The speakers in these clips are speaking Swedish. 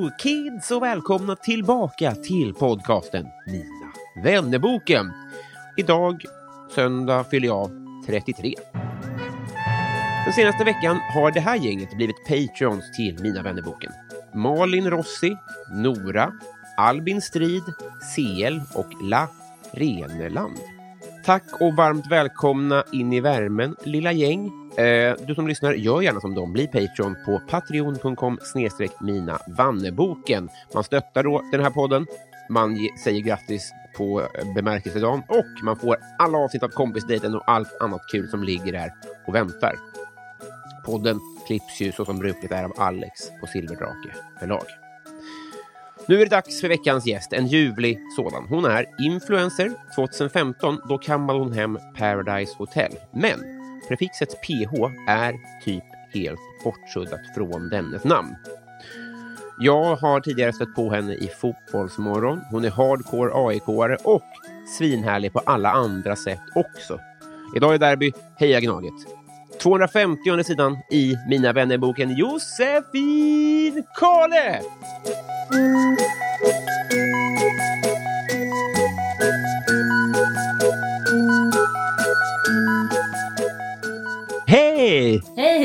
Hello kids och välkomna tillbaka till podcasten Mina vännerboken. Idag, söndag, fyller jag 33. Den senaste veckan har det här gänget blivit patreons till Mina vännerboken. Malin Rossi, Nora, Albin Strid, CL och La Reneland. Tack och varmt välkomna in i värmen, lilla gäng. Eh, du som lyssnar, gör gärna som dem. Bli Patreon på patreon.com snedstreck mina vanneboken. Man stöttar då den här podden. Man ge, säger grattis på eh, bemärkelsedagen och man får alla avsnitt av kompisdejten och allt annat kul som ligger där och väntar. Podden klipps ju så som brukligt är av Alex på Silverdrake förlag. Nu är det dags för veckans gäst, en ljuvlig sådan. Hon är influencer. 2015 då kammade hon hem Paradise Hotel. Men prefixet PH är typ helt bortsuddat från dennes namn. Jag har tidigare stött på henne i Fotbollsmorgon. Hon är hardcore AIK-are och svinhärlig på alla andra sätt också. Idag är derby. Heja Gnaget! 250 sidan i Mina vännerboken Josefin Kale!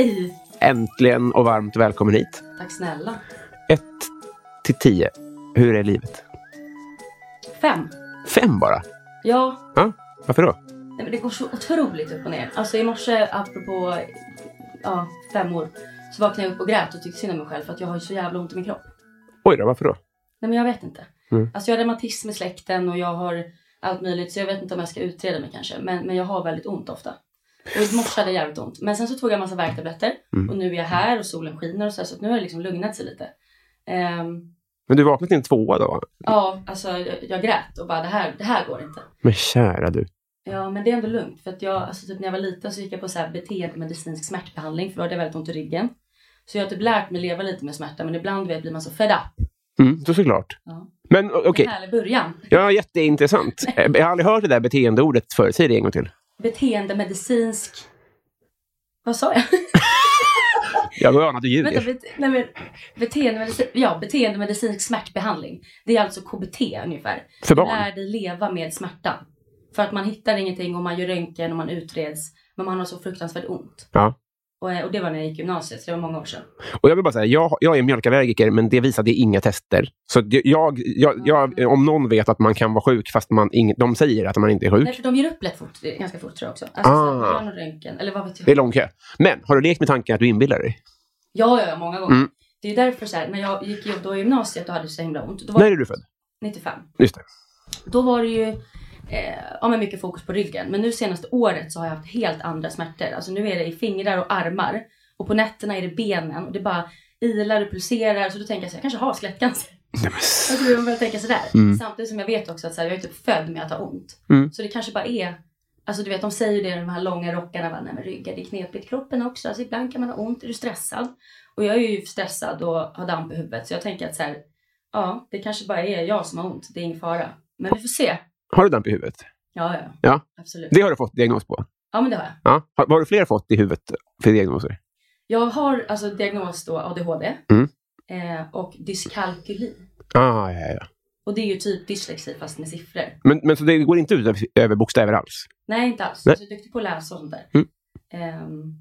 Hej! Äntligen och varmt välkommen hit. Tack snälla. 1 till 10. Hur är livet? Fem. Fem bara? Ja, Ja, varför då? nej, men det går så otroligt upp och ner. Alltså i morse, apropå ja, femmor, så vaknade jag upp och grät och tyckte synd om mig själv för att jag har så jävla ont i min kropp. Oj då, varför då? Nej men jag vet inte. Mm. Alltså jag har reumatism i släkten och jag har allt möjligt så jag vet inte om jag ska utreda mig kanske. Men, men jag har väldigt ont ofta. Och i morse hade jag jävligt ont. Men sen så tog jag massa värktabletter Mm. och nu är jag här och solen skiner och så, här, så att nu har det liksom lugnat sig lite. Ehm, Men du vaknade till en tvåa då? ja, alltså jag, jag grät och bara det här, det här går inte. Men kära du. Ja, men det är ändå lugnt. För att jag, alltså typ när jag var liten så gick jag på så här beteendemedicinsk smärtbehandling för då hade jag väldigt ont i ryggen. Så jag har typ lärt mig leva lite med smärta men ibland vet, blir man så fed up. Mm, så såklart. Ja. Men okej, En härlig början. ja, jätteintressant. Jag har aldrig hört det där beteendeordet förut. Säg det en gång till. Beteendemedicinsk... Vad sa jag? Jag har anat du Vänta, ljuger. bet... Nej, men... beteendemedicinsk... Ja, beteendemedicinsk smärtbehandling. Det är alltså KBT ungefär. För Du barn? lär dig leva med smärtan. För att man hittar ingenting och man gör röntgen och man utreds. Men man har så fruktansvärt ont. Ja. Och, eh, och det var när jag gick gymnasiet, så det var många år sedan. Och jag vill bara säga, jag, jag är mjölkallergiker, men det visade inga tester. Så jag, jag, jag, om någon vet att man kan vara sjuk fast man ing, de säger att man inte är sjuk, Nej, för de ger upp lätt fort, ganska fort tror jag också. Alltså, Ah. så röntgen, eller vad vet jag. det är lång kö. Men har du lekt med tanken att du inbillar dig? Ja, ja, ja, många gånger. Mm. Det är därför så här, när jag gick då i gymnasiet och hade så himla ont. Då var När är du född? 95. Just det. Då var det ju eh, ja, men mycket fokus på ryggen. Men nu senaste året så har jag haft helt andra smärtor. Alltså nu är det i fingrar och armar. Och på nätterna är det benen. Och det bara ilar och pulserar. Så då tänker jag så här, jag kanske har skelettcancer. Nej, men, tror man börjar tänka sådär. Mm. Samtidigt som jag vet också att så här, jag är typ född med att ha ont. Mm. Så det kanske bara är Alltså du vet de säger det i de här långa rockarna. Va? Nej men ryggar det är knepigt. Kroppen också. Alltså ibland kan man ha ont. Är du stressad? Och jag är ju stressad och har damp i huvudet. Så jag tänker att så här. Ja det kanske bara är jag som har ont. Det är ingen fara. Men vi får se. Har du damp i huvudet? Ja ja. Ja. Absolut. Det har du fått diagnos på? Ja men det har jag. Ja. Har, har du fler fått i huvudet för diagnoser? Jag har alltså diagnos då ADHD. Mm. Eh, och dyskalkyli. Ah, ja, ja. Och det är ju typ dyslexi fast med siffror. Men, men så det går inte ut över, över bokstäver alls? Nej, inte alls. Nej. Jag är duktig på att läsa och sånt där. Mm. Ehm,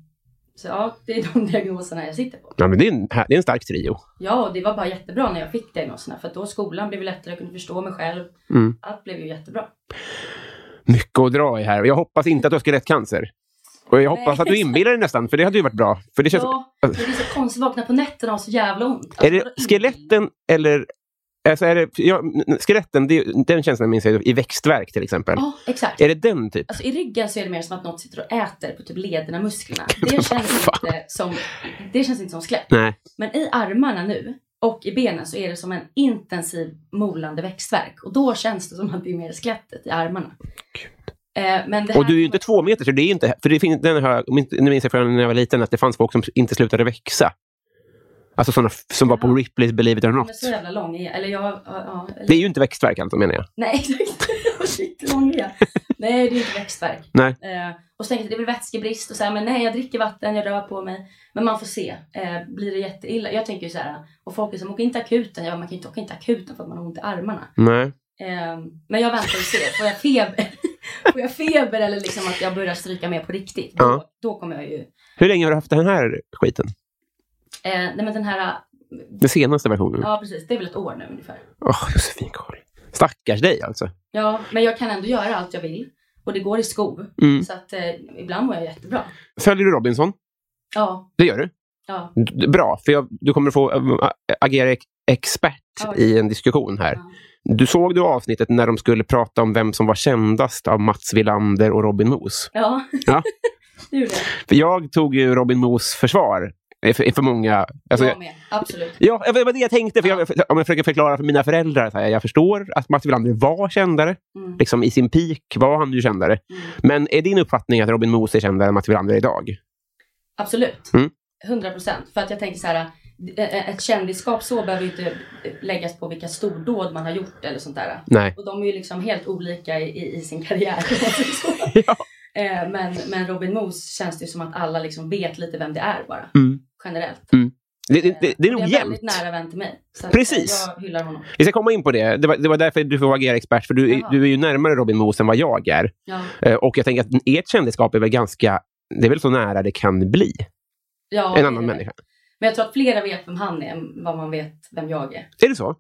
så ja, det är de diagnoserna jag sitter på. Ja, men det är en, det är en stark trio. Ja, och det var bara jättebra när jag fick diagnoserna. För att då skolan blev lättare, jag kunde förstå mig själv. Mm. Allt blev ju jättebra. Mycket att dra i här. Jag hoppas inte att du har skelettcancer. Och jag hoppas Nej. att du inbillar dig nästan, för det hade ju varit bra. För det känns, Ja, det är så konstigt att vakna på nätterna och ha så jävla ont. Alltså, är det inte? skeletten eller... Alltså är det, ja, skeletten, det, den känslan minns jag i växtverk till exempel. Ja, exakt. Är det den typ? Alltså i ryggen så är det mer som att något sitter och äter på typ lederna, musklerna. Det känns, inte som, det känns inte som skelett. Nej. Men i armarna nu och i benen så är det som en intensiv molande växtverk. Och då känns det som att det är mer skelettet i armarna. Eh, men det här Och du är ju inte två meter, så det är inte... För det finns, den inte- nu minns jag från när jag var liten att det fanns folk som inte slutade växa. Alltså sådana som var på. Ripley's Believe It or Not. Så jävla lång är jag. Eller jag... Ja, eller, Det är ju inte växtverk alltså menar jag. Nej, exakt. Shit, lång är jag. Nej, det är inte växtverk. Nej. Eh, och så tänkte jag det väl vätskebrist och så här, men nej jag dricker vatten, jag rör på mig. Men man får se. Eh, blir det jätteilla? Jag tänker ju så här, och folk är som, åka inte akuten. Ja, man kan ju inte åka inte akuten för att man har ont i armarna. Nej. Eh, men jag väntar och ser. Får jag feber? Får jag feber eller liksom att jag börjar stryka med på riktigt? Då, då kommer jag ju... Hur länge har du haft den här skiten? Eh, nej men den här... Den senaste versionen? Ja precis, det är väl ett år nu ungefär. Åh, Josefin Karl. Stackars dig alltså. Ja, men jag kan ändå göra allt jag vill. Och det går i skov. Mm. Så att eh, ibland mår jag jättebra. Följer du Robinson? Ja, Det gör du? ja. Bra, för jag, du kommer få ähm, ä- agera ex- expert Ja. i en diskussion här. Ja. Du såg du avsnittet när de skulle prata om vem som var kändast av Mats Wilander och Robin Moos? Ja, Ja. det. För jag tog ju Robin Moos försvar för, för många... Alltså, jag med, absolut. Ja, det var det jag tänkte. För jag, om jag försöker förklara för mina föräldrar. Så här, jag förstår att Mats Wilander var kändare. Mm. Liksom, I sin peak var han ju kändare. Mm. Men är din uppfattning att Robin Moos är kändare än Mats Wilander idag? Absolut. Mm. 100 procent. För att jag tänker så här, eh, ett kändisskap så behöver inte läggas på vilka stordåd man har gjort eller sånt där. Nej. Och de är ju liksom helt olika i, i, sin karriär. Ja. Eh, men, men Robin Moos känns det ju som att alla liksom vet lite vem det är bara. Mm. Generellt. Det, det, det, det är Eh, nog jämnt. väldigt nära vän till mig. Precis. eh, Jag hyllar honom. Vi ska komma in på det. Det var, det var därför du får agera expert. För du, är- Jaha. du är ju närmare Robin Moos än vad jag är. Ja. Eh, Och jag tänker att ert kändisskap är väl ganska... Det är väl så nära det kan bli Ja, en det är annan det. människa. Men jag tror att flera vet vem han är än vad man vet vem jag är. Är det så?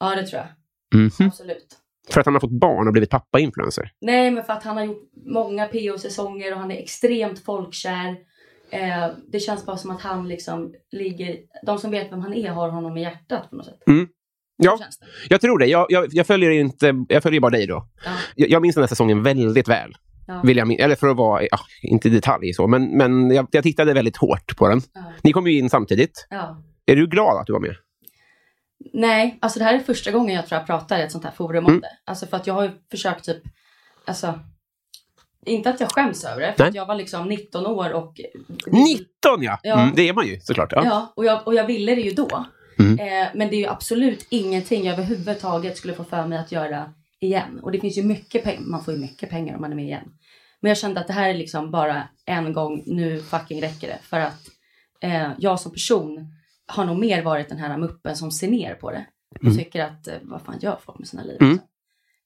Ja, det tror jag. Mhm. Absolut. För att han har fått barn och blivit pappa-influencer? Nej, men för att han har gjort många PO-säsonger och han är extremt folkkär. Eh, det känns bara som att han liksom ligger... De som vet vem han är har honom i hjärtat på något sätt. Mm. Ja. Jag tror det. Jag, jag, jag följer inte... Jag följer bara dig då. Ja. Jag, jag minns den här säsongen väldigt väl. Ja. Vill jag eller för att vara, ja, inte i detalj så, men, men jag, jag tittade väldigt hårt på den. Ja. Ni kom ju in samtidigt. ja. Är du glad att du var med? Nej, alltså det här är första gången jag tror jag pratar i ett sånt här forum Mm. om det. Alltså för att jag har ju försökt typ... Alltså... Inte att jag skäms över det, för jag var liksom 19 år och... 19 ja! Ja. Mm, det är man ju såklart. Ja. Ja, och, jag, och jag ville det ju då. Mm. Eh, men det är ju absolut ingenting jag överhuvudtaget skulle få för mig att göra igen. Och det finns ju mycket pengar, man får ju mycket pengar om man är med igen. Men jag kände att det här är liksom bara en gång, nu fucking räcker det. För att eh, jag som person har nog mer varit den här muppen som ser ner på det. Och Mm. tycker att, eh, vad fan gör folk med sina liv? Mm.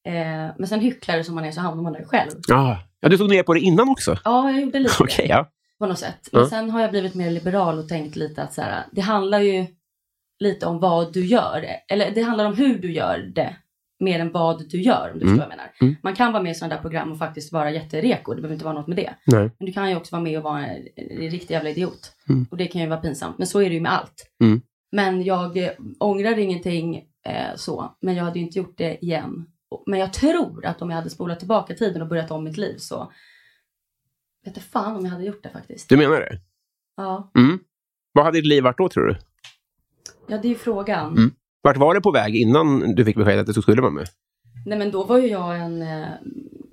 Eh, men sen hycklare som man är så hamnar man där själv. Ja. ja, du tog ner på det innan också? Ja, jag gjorde lite Okej, det ja. på något sätt. Men Ja. sen har jag blivit mer liberal och tänkt lite att så här, det handlar ju lite om vad du gör. Eller det handlar om hur du gör det. Mer än vad du gör om du Mm. förstår vad jag menar. Mm. Man kan vara med i sådana där program och faktiskt vara jättereko. Det behöver inte vara något med det. Nej. Men du kan ju också vara med och vara en, en riktig jävla idiot. Mm. Och det kan ju vara pinsamt. Men så är det ju med allt. Mm. Men jag eh, ångrar ingenting eh, så. Men jag hade ju inte gjort det igen. Men jag tror att om jag hade spolat tillbaka tiden och börjat om mitt liv så vet du fan om jag hade gjort det faktiskt. Du menar det? Ja, Mm. Vad hade ditt liv varit då, tror du? ja det är ju frågan. Mm. Vart var det på väg innan du fick besked att du skulle vara med? Nej men då var ju jag en... Eh,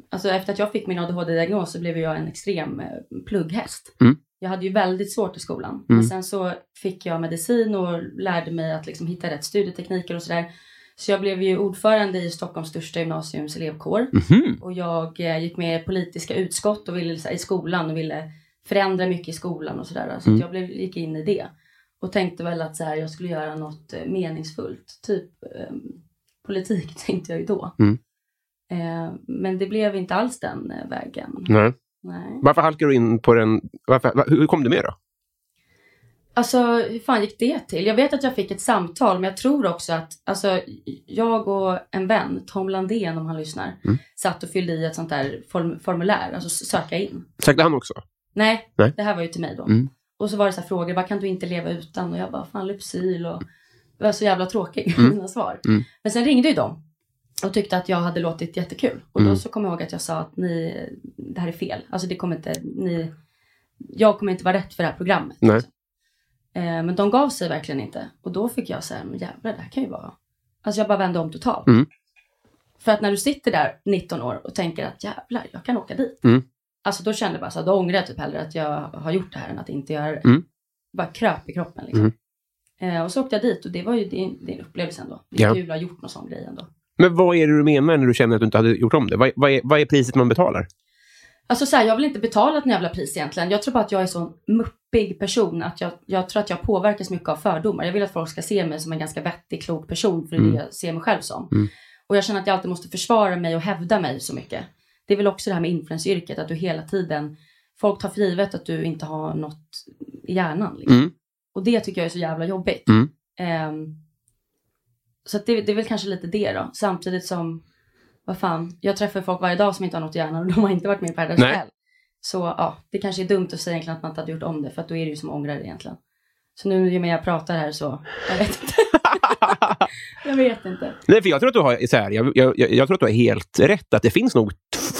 alltså efter att jag fick min ADHD-diagnos så blev jag en extrem eh, plugghäst. Mm. Jag hade ju väldigt svårt i skolan. Mm. Men sen så fick jag medicin och lärde mig att liksom hitta rätt studietekniker och sådär. Så jag blev ju ordförande i Stockholms största gymnasiums elevkår. Mhm. Och jag eh, gick med i politiska utskott och ville, så här, i skolan och ville förändra mycket i skolan och sådär. Så Mm. att jag blev, gick in i det. Och tänkte väl att så här, jag skulle göra något eh, meningsfullt. Typ, eh, politik tänkte jag ju då. Mm. Eh, men det blev inte alls den eh, vägen. Nej. Nej. Varför halkade du in på den? Varför, va- hur kom du med då? Alltså hur fan gick det till? Jag vet att jag fick ett samtal men jag tror också att alltså, jag och en vän, Tom Landén om han lyssnar, Mm. satt och fyllde i ett sånt där form- formulär, alltså söka in. Sökte han också? Nej, Nej. det här var ju till mig då. Mm. Och så var det så här frågor, vad kan du inte leva utan? Och jag bara, fan Lypsyl och det var så jävla tråkigt Mm. mina svar. Mm. Men sen ringde ju de och tyckte att jag hade låtit jättekul. Och Mm. då så kommer jag ihåg att jag sa att ni, det här är fel. Alltså det kommer inte, ni, jag kommer inte vara rätt för det här programmet. Nej. liksom. Eh, men de gav sig verkligen inte. Och då fick jag säga, men jävlar det här kan ju vara. Alltså jag bara vände om totalt. Mm. För att när du sitter där 19 år och tänker att jävlar, jag kan åka dit. Mm. Alltså då kände jag bara så här, då ångrar jag typ hellre att jag har gjort det här än att inte göra det. Mm. Bara kröp i kroppen liksom. Eh, och så åkte jag dit och det var ju din, din upplevelse ändå. Det är Ja. kul att ha gjort någon sån grej ändå. Men vad är det du menar när du känner att du inte hade gjort om det? Vad, vad, är, vad är priset man betalar? Alltså så här, jag vill inte betala ett jävla pris egentligen. Jag tror bara att jag är så en muppig person att jag, jag tror att jag påverkas mycket av fördomar. Jag vill att folk ska se mig som en ganska vettig, klok person för det är det jag ser mig själv som. Mm. Och jag känner att jag alltid måste försvara mig och hävda mig så mycket. Det är väl också det här med influensyrket, att du hela tiden, folk tar för givet att du inte har något i hjärnan. Liksom. Mm. Och det tycker jag är så jävla jobbigt. Mm. Ehm, så det, det är väl kanske lite det då. Samtidigt som, vad fan, jag träffar folk varje dag som inte har något i hjärnan och de har inte varit med i Paradise. Hotel. Så ja, det kanske är dumt att säga egentligen att man inte hade gjort om det för att då är det ju som ångrar det egentligen. Så nu när jag pratar här så, jag vet inte jag vet inte. Nej, för jag tror att du har, så här, jag, jag, jag tror att du har helt rätt. Att det finns nog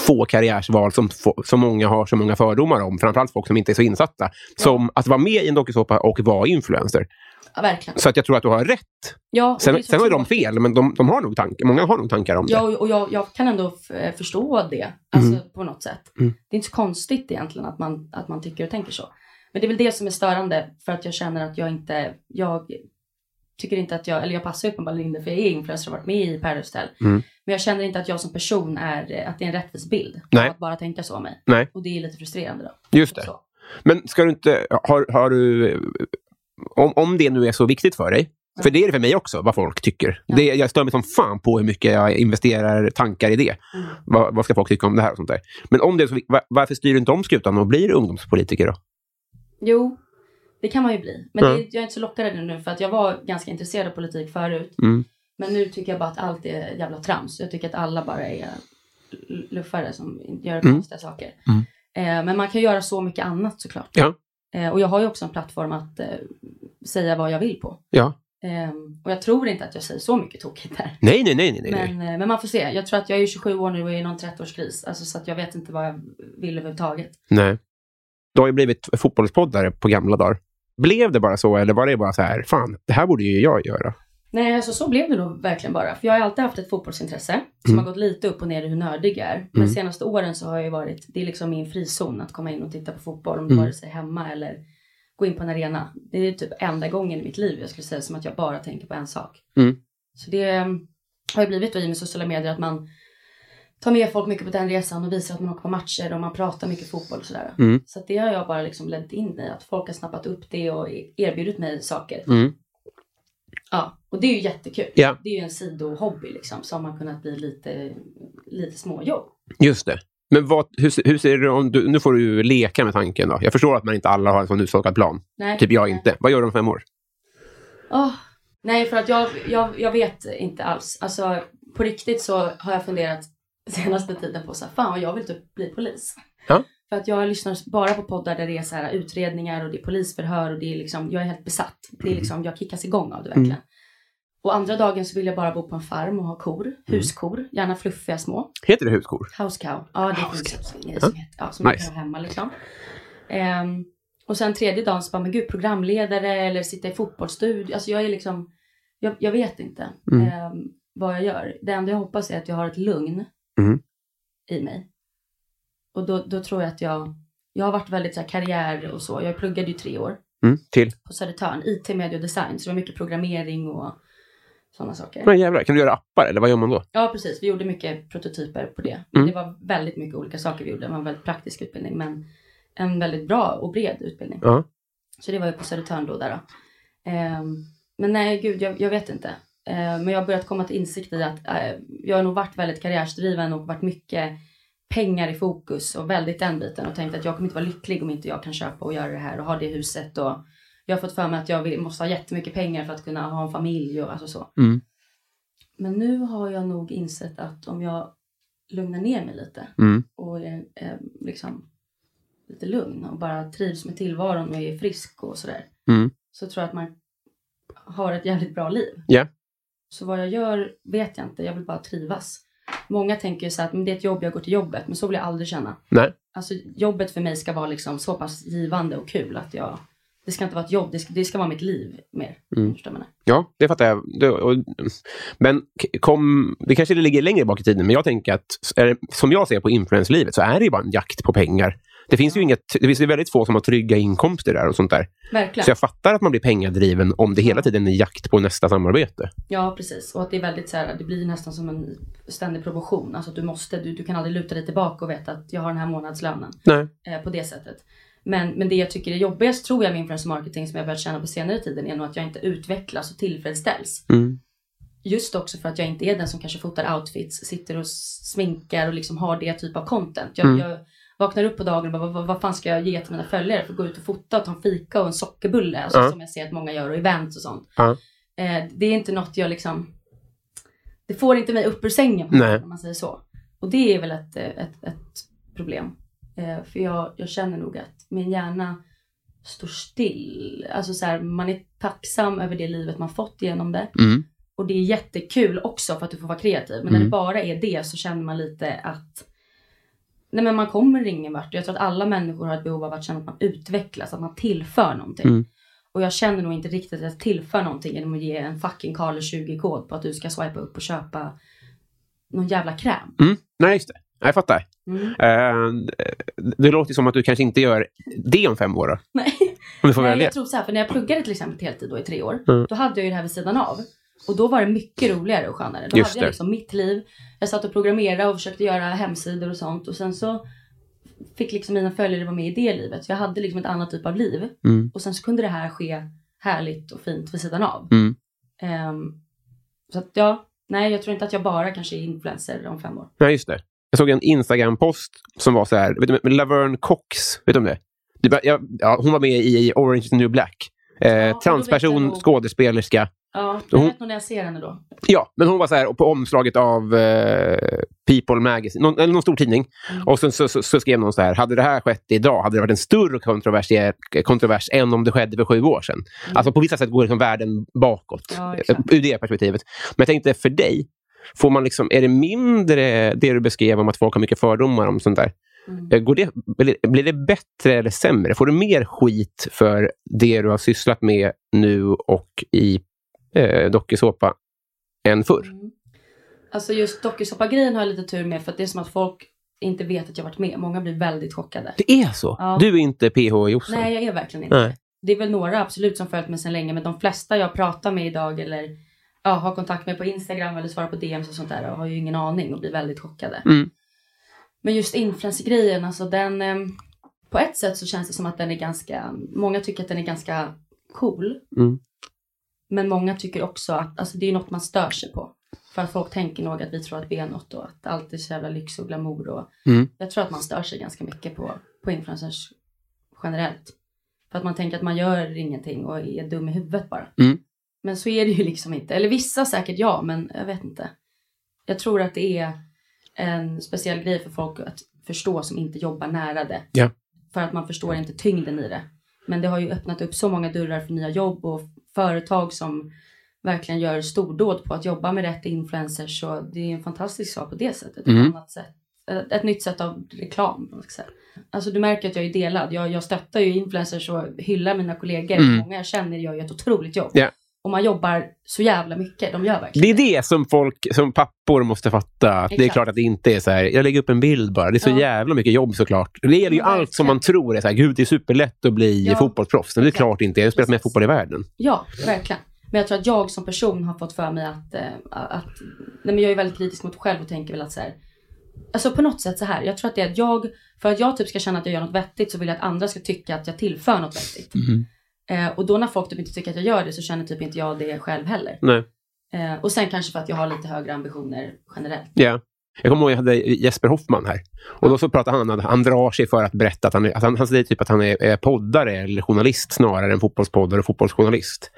få karriärsval som, som många har så många fördomar om. Framförallt folk som inte är så insatta. Som att vara med i en dokusåpa och vara influencer. Ja, verkligen. Så att jag tror att du har rätt. Ja, Sen, sen har de fel, men de, de har nog tankar. Många har nog tankar om det. Ja, och jag, jag kan ändå f- förstå det, alltså Mm. på något sätt. Mm. Det är inte så konstigt egentligen att man, att man tycker och tänker så. Men det är väl det som är störande för att jag känner att jag inte, jag tycker inte att jag, eller jag passar uppenbarligen inte för jag är influencer och har varit med i Paradise Hotel. Mm. Men jag känner inte att jag som person är, att det är en rättvis bild. Nej. Att bara tänka så om mig. Nej. Och det är lite frustrerande då. Just det. Så. Men ska du inte... Har, har du... Om, om det nu är så viktigt för dig, för det är det för mig också, vad folk tycker. Ja. Det, jag stör mig som fan på hur mycket jag investerar tankar i det. Mm. Vad, vad ska folk tycka om det här och sånt där? Men om det är så, vik- va- varför styr du inte om skutan och blir ungdomspolitiker då? Jo, det kan man ju bli. Men det, jag är inte så lockad ännu nu för att jag var ganska intresserad av politik förut. Mm. Men nu tycker jag bara att allt är jävla trams. Jag tycker att alla bara är luffare som gör Mm. konstiga saker. Mm. Eh, men man kan göra så mycket annat såklart. Ja. Eh, och jag har ju också en plattform att eh, säga vad jag vill på. Ja. Eh, och jag tror inte att jag säger så mycket tokigt där. Nej, nej, nej, nej. nej. Men, eh, men man får se. Jag tror att jag är 27 år nu och är i någon 30-årskris. Alltså, så att jag vet inte vad jag vill överhuvudtaget. nej. Du har ju blivit fotbollspoddare på gamla dagar. Blev det bara så, eller var det bara så här, fan, det här borde ju jag göra? Nej, alltså så blev det nog verkligen bara. För jag har alltid haft ett fotbollsintresse som Mm. har gått lite upp och ner i hur nördig jag är. Men Mm. senaste åren så har jag ju varit, det är liksom min frizon att komma in och titta på fotboll. Om Mm. vare sig hemma eller gå in på en arena. Det är typ enda gången i mitt liv jag skulle säga som att jag bara tänker på en sak. Mm. Så det um, har ju blivit då i med sociala medier att man tar med folk mycket på den resan och visar att man åker på matcher och man pratar mycket fotboll och sådär. Mm. Så det har jag bara liksom lett in i, att folk har snappat upp det och erbjudit mig saker. Mm. Ja, och det är ju jättekul. Ja. Det är ju en sidohobby liksom som har kunnat bli lite, lite småjobb. Just det. Men vad, hur, hur ser du om du... Nu får du leka med tanken då. Jag förstår att man inte alla har en sån utstakad plan. Nej. Typ jag nej. inte. Vad gör du om fem år? Åh, nej, för att jag, jag, jag vet inte alls. Alltså på riktigt så har jag funderat senaste tiden på så här, fan jag vill typ bli polis. Ja. För att jag lyssnar bara på poddar där det är så här utredningar och det är polisförhör och det är liksom, jag är helt besatt. Det är liksom, jag kickas igång av det verkligen. Mm. Och andra dagen så vill jag bara bo på en farm och ha kor, Mm. huskor, gärna fluffiga små. Heter det huskor? House cow. Ja, det finns en grej som heter. Ja, som Nice. man kan ha hemma liksom. Ehm, och sen tredje dagen så bara, men gud, programledare eller sitta i fotbollsstudio. Alltså jag är liksom, jag, jag vet inte Mm. ehm, vad jag gör. Det enda jag hoppas är att jag har ett lugn Mm. i mig. Och då, då tror jag att jag, jag har varit väldigt så här, karriär och så. Jag pluggade ju tre år Mm. Till? på Södertörn, IT, media och design. Så det var mycket programmering och sådana saker. Men jävlar, kan du göra appar eller vad gör man då? Ja, precis. Vi gjorde mycket prototyper på det. Mm. Det var väldigt mycket olika saker vi gjorde. Det var en väldigt praktisk utbildning, men en väldigt bra och bred utbildning. Ja. Så det var ju på Södertörn då. Där då. Ehm, men nej, gud, jag, jag vet inte. Eh, men jag har börjat komma till insikt i att eh, jag har nog varit väldigt karriärsdriven och varit mycket pengar i fokus och väldigt den biten och tänkt att jag kommer inte vara lycklig om inte jag kan köpa och göra det här och ha det huset och jag har fått för mig att jag vill, måste ha jättemycket pengar för att kunna ha en familj och alltså så. Mm. Men nu har jag nog insett att om jag lugnar ner mig lite Mm. och är eh, liksom lite lugn och bara trivs med tillvaron och är frisk och sådär. Mm. Så tror jag att man har ett jävligt bra liv. Ja. Så vad jag gör vet jag inte, jag vill bara trivas. Många tänker ju så här att men det är ett jobb, jag går till jobbet. Men så vill jag aldrig känna. Nej. Alltså jobbet för mig ska vara liksom så pass givande och kul att jag... Det ska inte vara ett jobb, det ska, det ska vara mitt liv mer. Mm. Du? Ja, det fattar jag. Det, och, men kom, det kanske ligger längre bak i tiden, men jag tänker att det, som jag ser på influenslivet så är det ju bara en jakt på pengar. Det finns ju inget, det finns ju väldigt få som har trygga inkomster där och sånt där. Verkligen. Så jag fattar att man blir pengadriven om det hela tiden är jakt på nästa samarbete. Ja, precis. Och att det är väldigt så här, det blir nästan som en ständig promotion. Alltså att du måste, du, du kan aldrig luta dig tillbaka och veta att jag har den här månadslönen. Nej. eh, på det sättet. Men, men det jag tycker är jobbigast tror jag med influencer marketing som jag börjat känna på senare tiden är nog att jag inte utvecklas och tillfredsställs. Mm. Just också för att jag inte är den som kanske fotar outfits, sitter och sminkar och liksom har det typ av content. Jag, Mm. jag vaknar upp på dagen och bara, vad, vad, fan ska jag ge till mina följare för att gå ut och fota och ta en fika och en sockerbulle. Alltså, Ja. Som jag ser att många gör och events och sånt. Ja. Eh, det är inte något jag liksom, det får inte mig upp ur sängen Nej. om man säger så. Och det är väl ett, eh, ett, ett problem. Eh, för jag, jag känner nog att min hjärna står still. Alltså så här, man är tacksam över det livet man fått genom det. Mm. Och det är jättekul också för att du får vara kreativ. Men Mm. när det bara är det så känner man lite att Nej men man kommer ingen vart. Jag tror att alla människor har ett behov av att känna att man utvecklas, att man tillför någonting. Mm. Och jag känner nog inte riktigt att jag tillför någonting genom att ge en fucking Carl 20-kod på att du ska swipa upp och köpa någon jävla kräm. Mm. Nej, just det. Jag fattar. Mm. Eh, det låter som att du kanske inte gör det om fem år. Då. Nej. Om du får Nej, välja. jag tror så här, för när jag pluggade till exempel heltid då i tre år, Mm. då hade jag ju det här vid sidan av. Och då var det mycket roligare och skönare. Då Just hade jag liksom mitt liv. Jag satt och programmerade och försökte göra hemsidor och sånt. Och sen så fick liksom mina följare vara med i det livet. Så jag hade liksom ett annat typ av liv. Mm. Och sen så kunde det här ske härligt och fint vid sidan av. Mm. Ehm, så att ja, nej jag tror inte att jag bara kanske är influencer om fem år. Nej, just det. Jag såg en Instagram-post som var så här. Vet du, Laverne Cox, vet du om det? det bara, jag, ja, hon var med i Orange is the New Black. Eh, jag transperson, skådespelerska. Ja, jag Hon- vet nog när jag ser henne då. Ja, men hon var så här på omslaget av eh, People Magazine, någon, eller någon stor tidning. Mm. Och sen så, så, så skrev någon så här, hade det här skett idag hade det varit en större kontrovers, kontrovers än om det skedde för sju år sedan. Alltså på vissa sätt går liksom världen bakåt Mm. Ja, eh, exakt. ur det perspektivet. Men jag tänkte för dig, får man liksom, är det mindre det du beskrev om att folk har mycket fördomar om sånt där? Mm. Eh, Går det, blir det bättre eller sämre? Får du mer skit för det du har sysslat med nu och i eh, dokusåpa än förr? Mm. Alltså just dokusåpa-grejen har jag lite tur med för att det är som att folk inte vet att jag varit med. Många blir väldigt chockade. Det är så? Ja. Du är inte PH Jossan? Nej, jag är verkligen inte Nej. Det är väl några absolut som följt mig sedan länge, men de flesta jag pratar med idag eller ja, har kontakt med på Instagram eller svarar på DMs och sånt där har ju ingen aning och blir väldigt chockade. Mm. Men just influencer-grejen, alltså den... Eh, på ett sätt så känns det som att den är ganska... Många tycker att den är ganska cool. Mm. Men många tycker också att alltså, det är något man stör sig på. För att folk tänker nog att vi tror att vi är något och att allt är så jävla lyx och glamour. Och Mm. Jag tror att man stör sig ganska mycket på, på influencers generellt. För att man tänker att man gör ingenting och är dum i huvudet bara. Mm. Men så är det ju liksom inte. Eller vissa säkert ja, men jag vet inte. Jag tror att det är en speciell grej för folk att förstå som inte jobbar nära det. Ja. För att man förstår inte tyngden i det. Men det har ju öppnat upp så många dörrar för nya jobb och företag som verkligen gör stordåd på att jobba med rätt influencers. Så det är en fantastisk sak på det sättet. Mm. Ett, sätt, ett, nytt sätt av reklam. Alltså du märker att jag är delad. Jag, jag stöttar ju influencers och hyllar mina kollegor. Mm. Många jag känner gör ju ett otroligt jobb. Ja. Och man jobbar så jävla mycket. De gör verkligen Det är det som folk, som pappor måste fatta. Att det är klart att det inte är så här, jag lägger upp en bild bara. Det är så Ja. jävla mycket jobb såklart. Det gäller ju Ja, allt som man tror är så här, gud det är superlätt att bli Ja. fotbollsproffs. Men det är klart inte. Jag har spelat med Precis. fotboll i världen. Ja, verkligen. Men jag tror att jag som person har fått för mig att, eh, att nej men jag är väldigt kritisk mot mig själv och tänker väl att så här, alltså på något sätt så här, jag tror att det är att jag, för att jag typ ska känna att jag gör något vettigt så vill jag att andra ska tycka att jag tillför något vettigt. Mm. Eh, och då när folk typ inte tycker att jag gör det så känner typ inte jag det själv heller. Nej. Eh, och sen kanske för att jag har lite högre ambitioner generellt. Ja. Jag kommer ihåg jag hade Jesper Hoffman här. Och då så pratade han om att han drar sig för att berätta att han, att han, han säger typ att han är, är poddare eller journalist snarare än fotbollspoddare och fotbollsjournalist.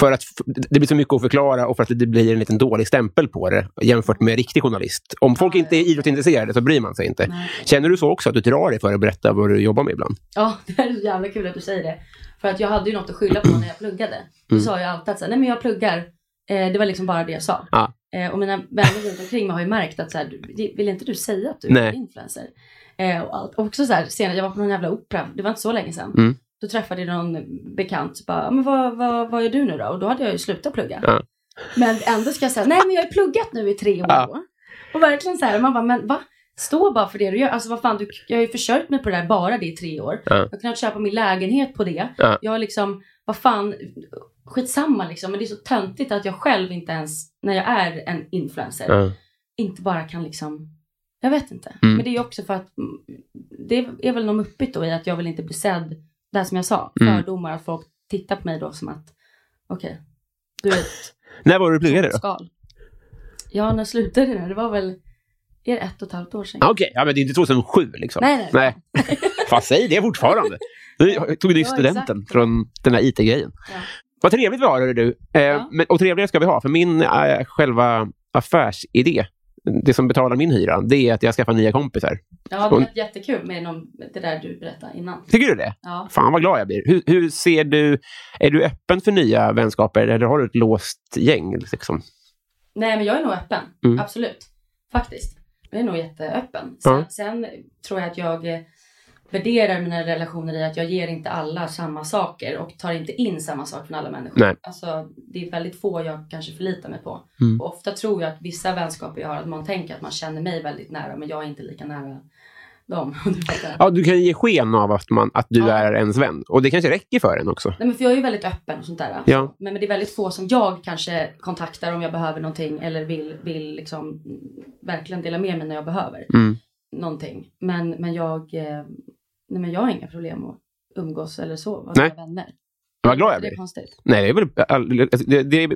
För att det blir så mycket att förklara och för att det blir en liten dålig stämpel på det jämfört med riktig journalist. Om folk inte är idrottsintresserade så bryr man sig inte. Nej. Känner du så också, att du drar dig för att berätta vad du jobbar med ibland? Ja, det är så jävla kul att du säger det. För att jag hade ju något att skylla på när jag pluggade. Då Mm. sa jag alltid att så här, nej men jag pluggar. Eh, det var liksom bara det jag sa. Ja. Eh, och mina vänner runt omkring mig har ju märkt att så här, du, vill inte du säga att du är Nej. influencer? Eh, och allt. Och också så här, senare, jag var på någon jävla opera, det var inte så länge sedan. Mm. Då träffade jag någon bekant, så bara, men vad, vad, vad gör du nu då? Och då hade jag ju slutat plugga. Ja. Men ändå ska jag säga, nej men jag har pluggat nu i tre år. Ja. Och verkligen så här, man bara, men va? Stå bara för det du gör. Alltså vad fan, du, jag har ju försörjt mig på det där bara det i tre år. Ja. Jag har kunnat köpa min lägenhet på det. Ja. Jag har liksom, vad fan, skitsamma liksom. Men det är så töntigt att jag själv inte ens, när jag är en influencer, Ja. inte bara kan liksom, jag vet inte. Mm. Men det är också för att, mm, det är väl något muppigt då i att jag vill inte bli sedd, det här som jag sa, Mm. fördomar, att folk tittar på mig då som att, okej, du är ett När var du pluggade då? skal. Ja, när slutade det? Det var väl, är det ett och ett halvt år sedan? Ah, Okej, ja, men det är inte 2007 liksom. Nej, nej. nej. Fan, säg det fortfarande. Du tog Ja, studenten exakt. från den här IT-grejen. Ja. Vad trevligt vi har, hörru du. Eh, Ja. men, och trevligare ska vi ha, för min eh, själva affärsidé, det som betalar min hyra, det är att jag skaffar nya kompisar. Ja, det var jättekul med någon, det där du berättade innan. Tycker du det? Ja. Fan vad glad jag blir. Hur, hur ser du, är du öppen för nya vänskaper eller har du ett låst gäng? Liksom? Nej, men jag är nog öppen. Mm. Absolut. Faktiskt. Jag är nog jätteöppen. Sen, Ja. sen tror jag att jag eh, värderar mina relationer i att jag ger inte alla samma saker och tar inte in samma sak från alla människor. Nej. Alltså, det är väldigt få jag kanske förlitar mig på. Mm. Ofta tror jag att vissa vänskaper jag har, att man tänker att man känner mig väldigt nära, men jag är inte lika nära dem. Ja, du kan ge sken av att, man, att du Ja. är ens vän. Och det kanske räcker för en också. Nej, men för jag är ju väldigt öppen och sånt där. Ja. Men, men det är väldigt få som jag kanske kontaktar om jag behöver någonting eller vill, vill liksom verkligen dela med mig när jag behöver Mm. någonting. Men, men, jag, eh, nej, men jag har inga problem att umgås eller så, vara Nej. vänner. Vad glad jag Det är blir. konstigt. Nej, det, är väl, det, det,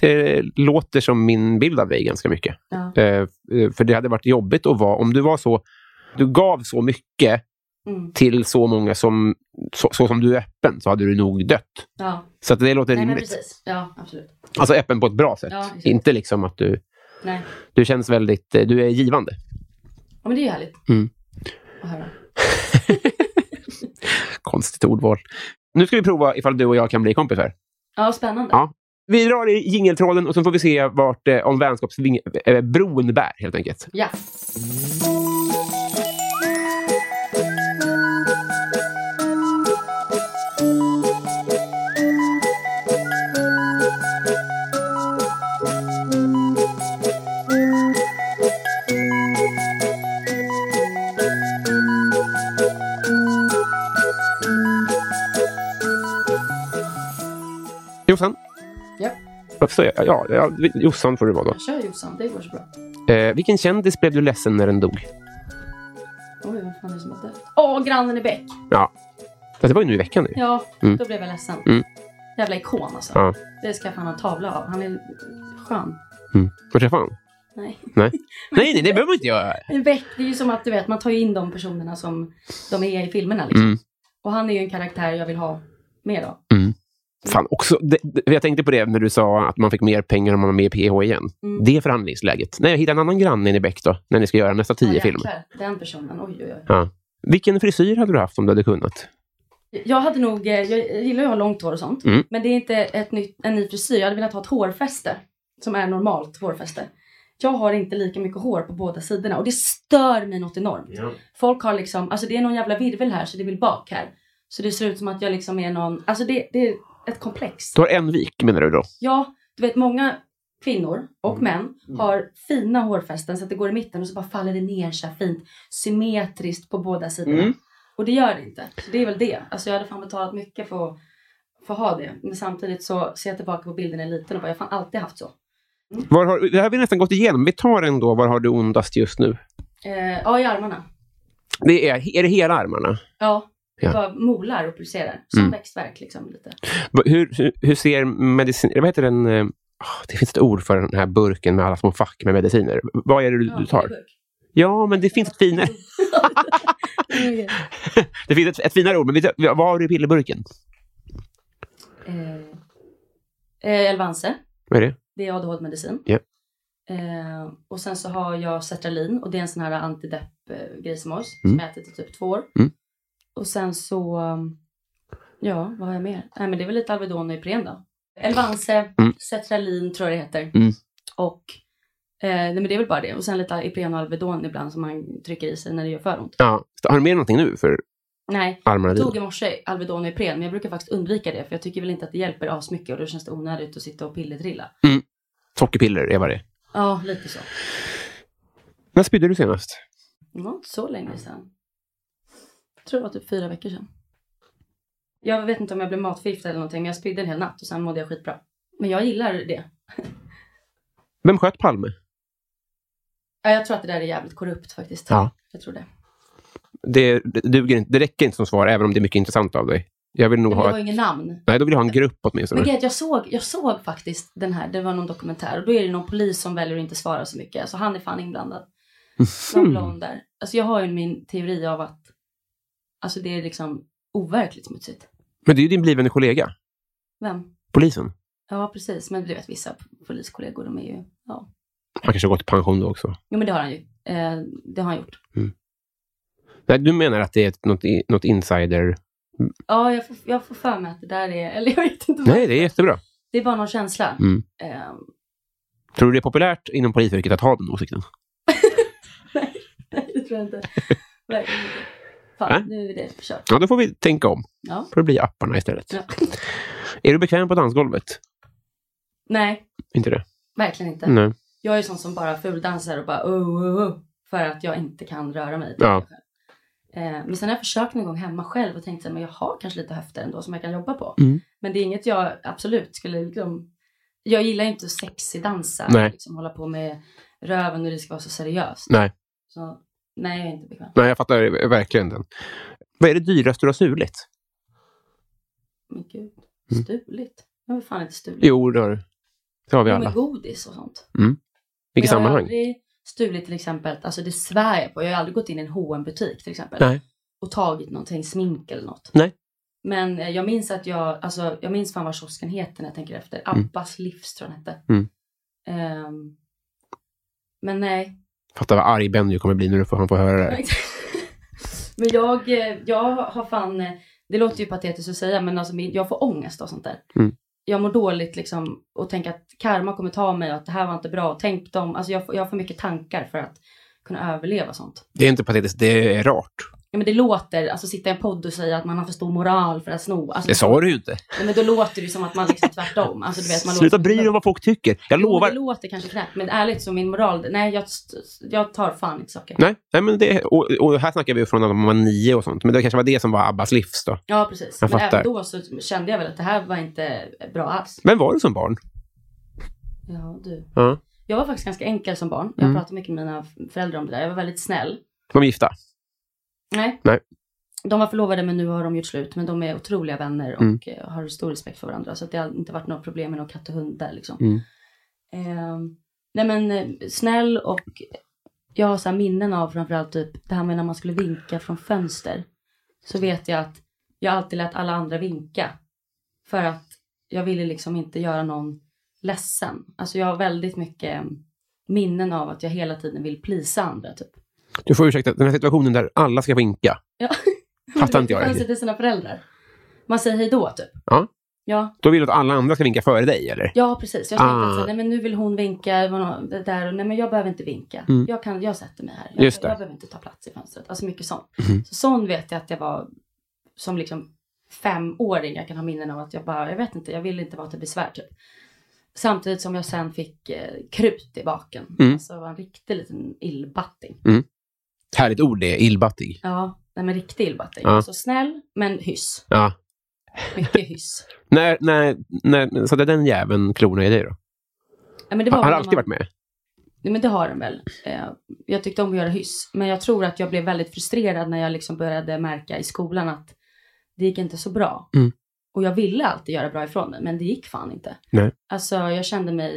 det låter som min bild av dig ganska mycket. Ja. Eh, för det hade varit jobbigt att vara, om du var så, du gav så mycket Mm. till så många som, så, så som du är öppen, så hade du nog dött. Ja. Så att det låter Nej, rimligt. precis. Ja, absolut. Alltså öppen på ett bra sätt. Ja. Inte liksom att du, Nej. du känns väldigt, eh, du är givande. Ja, men det är ju härligt Mm. att höra. Konstigt ordval. Nu ska vi prova ifall du och jag kan bli kompisar. Ja, spännande. Ja. Vi drar i jingeltråden och så får vi se vart eh, om vänskapsbron bär, helt enkelt. Ja. Varför säger jag? Ja, ja, Jossan får det vara då. Kör Jossan, det går så bra. Eh, vilken kändis blev du ledsen när den dog? Oj, vad fan är det som har dött? Åh, grannen i Bäck. Ja. Fast det var ju nu i veckan. Nu. Ja, Mm. då blev jag ledsen. Mm. Jävla ikon alltså. Ja. Det ska jag fan ha tavla av. Han är skön. Mm. Får jag träffa honom? Nej. Nej. nej, nej, det behöver man inte göra. En Beck, det är ju som att du vet, man tar in de personerna som de är i filmerna liksom. Mm. Och han är ju en karaktär jag vill ha mer av. Fan, också, det, det, jag tänkte på det när du sa att man fick mer pengar om man var med i PH igen. Mm. Det förhandlingsläget. Nej, jag hittar en annan granne i Beck då, när ni ska göra nästa tio Ja, filmer. Den personen, oj oj oj. Ja. Vilken frisyr hade du haft om du hade kunnat? Jag hade nog, eh, jag gillar ju att ha långt hår och sånt. Mm. Men det är inte ett nytt, en ny frisyr. Jag hade velat ha ett hårfäste. Som är normalt hårfäste. Jag har inte lika mycket hår på båda sidorna och det stör mig något enormt. Folk har liksom, alltså det är någon jävla virvel här så det vill bak här. Så det ser ut som att jag liksom är någon, alltså det, det är ett komplex. Du har en vik menar du då? Ja, du vet många kvinnor och Mm. män har fina hårfästen så att det går i mitten och så bara faller det ner så här fint symmetriskt på båda sidorna. Mm. Och det gör det inte. Så det är väl det. Alltså jag hade fan betalat mycket för att få ha det. Men samtidigt så ser jag tillbaka på bilden när jag är liten och bara jag har fan alltid haft så. Var har, det här har vi nästan gått igenom. Vi tar ändå, var har du ondast just nu? Eh, ja, i armarna. Det är, är det hela armarna? Ja. Det Ja. bara molar och pulserar. Som Mm. växtverk liksom lite. Hur, hur, ser medicin... Vad heter den? eh, Ah, Det finns ett ord för den här burken med alla små fack med mediciner. Vad är det du, du tar? Ja, men det finns ett finare, det finns ett, ett finare ord. Men vet du, vad har du i pillerburken? Eh, eh, Elvanse. Vad är det? Det är ADHD-medicin. Ja. Eh, och sen så har jag sertralin och det är en sån här antidepp-grej som oss. Mm. Som jag ätit i typ två år. Mm. Och sen så, ja vad har jag mer? Nej men det är väl lite Alvedon och Ipren då. Elvanse, Mm. sertralin tror jag det heter. Mm. Och, eh, nej men det är väl bara det. Och sen lite Ipren och Alvedon ibland som man trycker i sig när det gör för ont. Ja. Har du med någonting nu för Nej, armarna jag tog i morse Alvedon och Ipren men jag brukar faktiskt undvika det för jag tycker väl inte att det hjälper asmycket och då känns det onödigt att sitta och pillertrilla. Sockerpiller är vad det är. Ja, lite så. När spydde du senast? Det var inte så länge sedan. Tror det var typ fyra veckor sedan. Jag vet inte om jag blev matförgiftad eller någonting men jag spydde en hel natt och sen mådde jag skitbra. Men jag gillar det. Vem sköt Palme? Ja, jag tror att det där är jävligt korrupt faktiskt. Ja. Jag tror det. Det, det, duger inte, det räcker inte som svar, även om det är mycket intressant av dig. Jag vill nog Men det ha var ett, ingen namn. Nej, då vill jag ha en grupp Men åtminstone. att jag såg, jag såg faktiskt den här, det var någon dokumentär och då är det någon polis som väljer att inte svara så mycket. Alltså han är fan inblandad. Någon blond där. Alltså jag har ju min teori av att alltså det är liksom overkligt smutsigt. Men det är ju din blivande kollega, Vem? polisen. Ja precis, men du vet vissa poliskollegor de är ju, ja. Han kanske har gått i pension då också. Jo men det har han ju. Eh, det har han gjort. Nej, du menar att det är ett, något, något insider... Ja, jag får, jag får för mig att det där är, eller jag vet inte. Nej, det är jättebra. Det är bara någon känsla. Mm. Eh, Tror du det är populärt inom polisyrket att ha den åsikten? nej, nej, det tror jag inte. Verkligen inte. Fan, Nej. nu är det kört. Ja, då får vi tänka om. Ja. Får det bli apparna istället. ja. Är du bekväm på dansgolvet? Nej, Inte det? verkligen inte. Nej. Jag är sån som bara fuldansar och bara oh, oh, oh, för att jag inte kan röra mig. Ja. Eh, men sen har jag försökt någon gång hemma själv och tänkt så här, men jag har kanske lite höfter ändå som jag kan jobba på. Mm. Men det är inget jag absolut skulle liksom... Jag gillar inte sexig dansa. Liksom hålla på med röven och det ska vara så seriöst. Nej. Så nej, jag är inte bekväm. Nej, jag fattar verkligen den. Vad är det dyraste du har stulit? Men gud, Mm. stuligt? Jag har fan inte stulit. Jo, det har du. Det har vi alla. Med godis och sånt. Vilket Men jag har sammanhang? aldrig stulit till exempel, alltså det svär jag på. Jag har aldrig gått in i en hm butik till exempel. Nej. Och tagit någonting, smink eller något. Nej. Men eh, jag minns att jag, alltså jag minns fan vad kiosken heter när jag tänker efter. Abbas livs tror jag den hette. Mm. Ehm, men nej. Fattar vad arg Benny kommer bli när får, han får höra det. här. men jag, eh, jag har fan, eh, det låter ju patetiskt att säga men alltså jag får ångest och sånt där. Mm. Jag mår dåligt liksom och tänker att karma kommer ta mig och att det här var inte bra. Tänk dem, alltså jag, får- jag för mycket tankar för att kunna överleva sånt. Det är inte patetiskt, det är rart. Ja, men det låter, alltså sitta i en podd och säga att man har för stor moral för att sno. Alltså, Det sa du ju inte. Nej, men då låter det som att man liksom tvärtom. Alltså, du vet, man Sluta bry dig om vad folk tycker. Jag Jo, lovar. det låter kanske knäppt, men ärligt så min moral, nej jag, jag tar fan inte saker. Nej, nej men det, och, och här snackar vi från när man var nio och sånt. Men det kanske var det som var Abbas livs då. Ja, precis. Jag men fattar. även då så kände jag väl att det här var inte bra alls. Vem var du som barn? Ja, du. Ja. Jag var faktiskt ganska enkel som barn. Jag Mm. pratade mycket med mina föräldrar om det där. Jag var väldigt snäll. De är gifta? Nej. Nej. De var förlovade men nu har de gjort slut. Men de är otroliga vänner och Mm. eh, har stor respekt för varandra. Så det har inte varit några problem med någon katt och hund där liksom. Mm. Ehm, nej men eh, snäll och jag har så här minnen av framförallt typ det här med när man skulle vinka från fönster. Så vet jag att jag alltid lät alla andra vinka. För att jag ville liksom inte göra någon ledsen. Alltså jag har väldigt mycket eh, minnen av att jag hela tiden vill plisa andra typ. Du får ursäkta, den här situationen där alla ska vinka. Ja. Fattar inte jag Man säger till sina föräldrar. Man säger hej då typ. Ja. Ja, Då vill du att alla andra ska vinka före dig, eller? ja precis. Jag tänkte Ah. att nej men nu vill hon vinka, det där, och nej men jag behöver inte vinka. Mm. Jag, kan, jag sätter mig här. Jag, Just det. jag behöver inte ta plats i fönstret. Alltså mycket sånt. Mhm. Så sån vet jag att jag var som liksom femåring. Jag kan ha minnen av att jag bara, jag vet inte, jag vill inte vara till besvär typ. Samtidigt som jag sen fick eh, krut i baken. Mm. Alltså var en riktig liten illbatting. Härligt ord det, illbattig. Ja, nej men riktig illbatting. Ja. Alltså snäll, men hyss. Ja. Mycket hyss. När, när, när satte den jäveln klorna i dig då? Ja, men det var Har han alltid man- varit med? Nej, men det har den väl. Eh, jag tyckte om att göra hyss. Men jag tror att jag blev väldigt frustrerad när jag liksom började märka i skolan att det gick inte så bra. Mm. Och jag ville alltid göra bra ifrån mig, men det gick fan inte. Nej. Alltså jag kände mig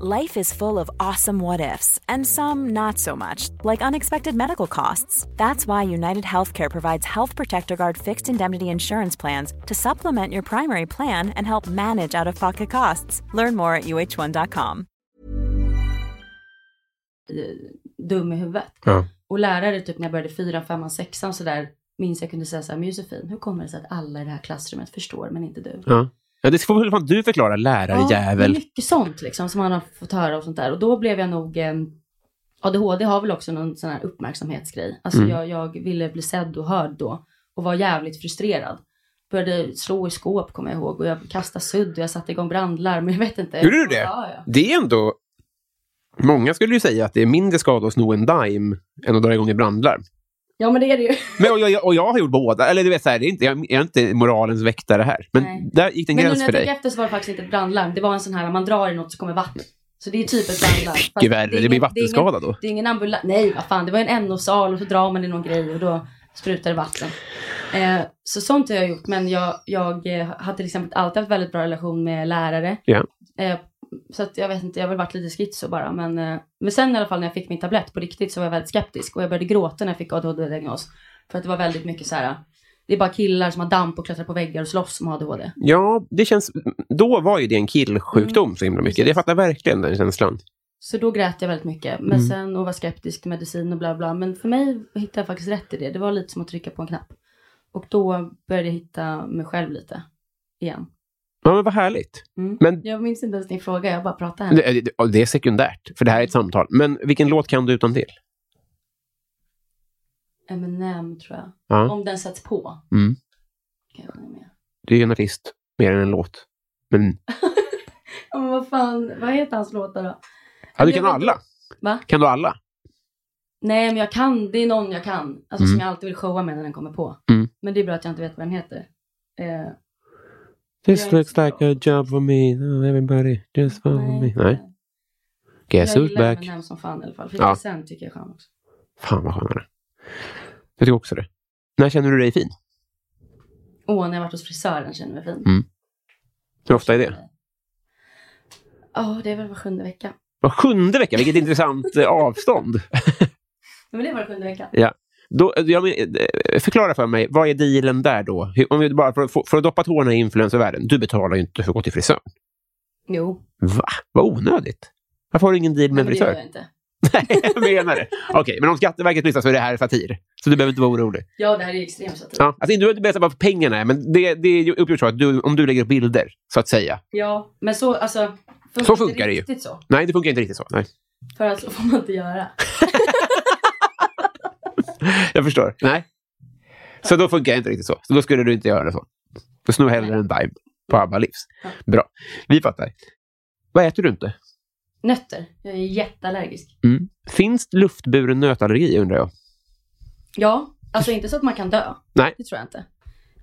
Life is full of awesome what ifs, and some not so much, like unexpected medical costs. That's why United Healthcare provides Health Protector Guard fixed indemnity insurance plans to supplement your primary plan and help manage out of pocket costs. Learn more at uh1.com. dum i huvudet. Ja. Och lärare, typ när jag började fyran, femman, sexan så där, minns jag kunde säga så här, Josefin, hur kommer det sig att alla i det här klassrummet förstår, men inte du? Ja. Ja, det får väl fan du förklara, Ja, lärarjävel. är mycket sånt liksom som man har fått höra och sånt där. Och då blev jag nog, eh, ADHD har väl också någon sån här uppmärksamhetsgrej. Alltså Mm. jag, jag ville bli sedd och hörd då och var jävligt frustrerad. Började slå i skåp kommer jag ihåg och jag kastade sudd och jag satte igång brandlarm. Jag vet inte. Gjorde du det? Ja, ja. Det är ändå... Många skulle ju säga att det är mindre skada att sno en dime än att dra igång ett brandlarm. Ja men det är det ju. Men, och, jag, och jag har gjort båda. Eller du vet, så här, det är inte, jag, jag är inte moralens väktare här. Men Nej. där gick det en Men nu gräns när för jag tänker dig. efter så var det faktiskt inte ett brandlarm. Det var en sån här, man drar i något så kommer vatten. Så det är typ ett brandlarm. Mycket värre, är det blir ingen- vattenskada det är ingen, då. Det är ingen ambulans. Nej, vad fan. Det var en NO-sal och så drar man i någon grej och då sprutar det vatten. Eh, så sånt har jag gjort. Men jag, jag eh, har till exempel alltid haft väldigt bra relation med lärare. Ja. Eh, så att jag vet inte, jag har väl varit lite schizo bara. Men, eh, men sen i alla fall när jag fick min tablett på riktigt så var jag väldigt skeptisk. Och jag började gråta när jag fick ADHD-diagnos. För att det var väldigt mycket så här. Det är bara killar som har damp och klättrar på väggar och slåss som har ADHD. Ja, det känns... Då var ju det en killsjukdom så himla mycket. Jag fattar verkligen den känslan. Så då grät jag väldigt mycket. Men Mm. sen och var skeptisk till medicin och bla bla. Men för mig hittade jag faktiskt rätt i det. Det var lite som att trycka på en knapp. Och då började jag hitta mig själv lite. Igen. Ja, men vad härligt. Mm. Men Jag minns inte ens din fråga, jag bara pratade här. det, det, det är sekundärt, för det här är ett samtal. Men vilken låt kan du utan till? Eminem tror jag. Ja. Om den sätts på. Mm. Kan jag sjunga med. Du är ju en artist, mer än en låt. Men Ja, men vad fan, vad heter hans låtar då? ja, du kan alla. Va? Kan du alla? Nej, men jag kan, det är någon jag kan. Alltså Mm. som jag alltid vill showa med när den kommer på. Mm. Men det är bra att jag inte vet vad den heter. Eh, This Jag är looks like a job for me. Oh, everybody just follow me. Nej. Guess Jag who's gillar back? Eminem som fan i alla fall. 50 Ja. Cent tycker jag är skön också. Fan vad skönare. Jag tycker också det. När känner du dig fin? Åh, när jag varit hos frisören känner jag mig fin. Mm. Hur ofta är det? Ja, det är väl var sjunde vecka. Var sjunde vecka, vilket intressant eh, avstånd. Men det är var sjunde vecka. Ja. Då, jag, men, eh, förklara för mig, vad är dealen där då? Om vi bara för, för att doppa tårna i influencervärlden. Du betalar ju inte för att gå till frisören. Jo, Va? Vad onödigt. Varför har du ingen deal med en det gör frisör? jag inte. Nej, jag menar det. Okej, men om Skatteverket lyssnar så är det här satir. Så du behöver inte vara orolig. Ja, det här är extremt satir. Ja, alltså, du behöver inte berätta vad pengarna är, men det, det är uppgjort så att du, om du lägger upp bilder, så att säga. Ja, men så, alltså. Så inte funkar det ju. riktigt så. Nej, det funkar inte riktigt så. Nej. För att så får man inte göra. Jag förstår. Nej. Så då funkar det inte riktigt så. Så då skulle du inte göra så. Du snor hellre en dime på Abba Livs. Ja. Bra. Vi fattar. Vad äter du inte? Nötter. Jag är jätteallergisk. Mm. Finns det luftburen nötallergi, undrar jag? Ja, alltså inte så att man kan dö. Nej. Det tror jag inte.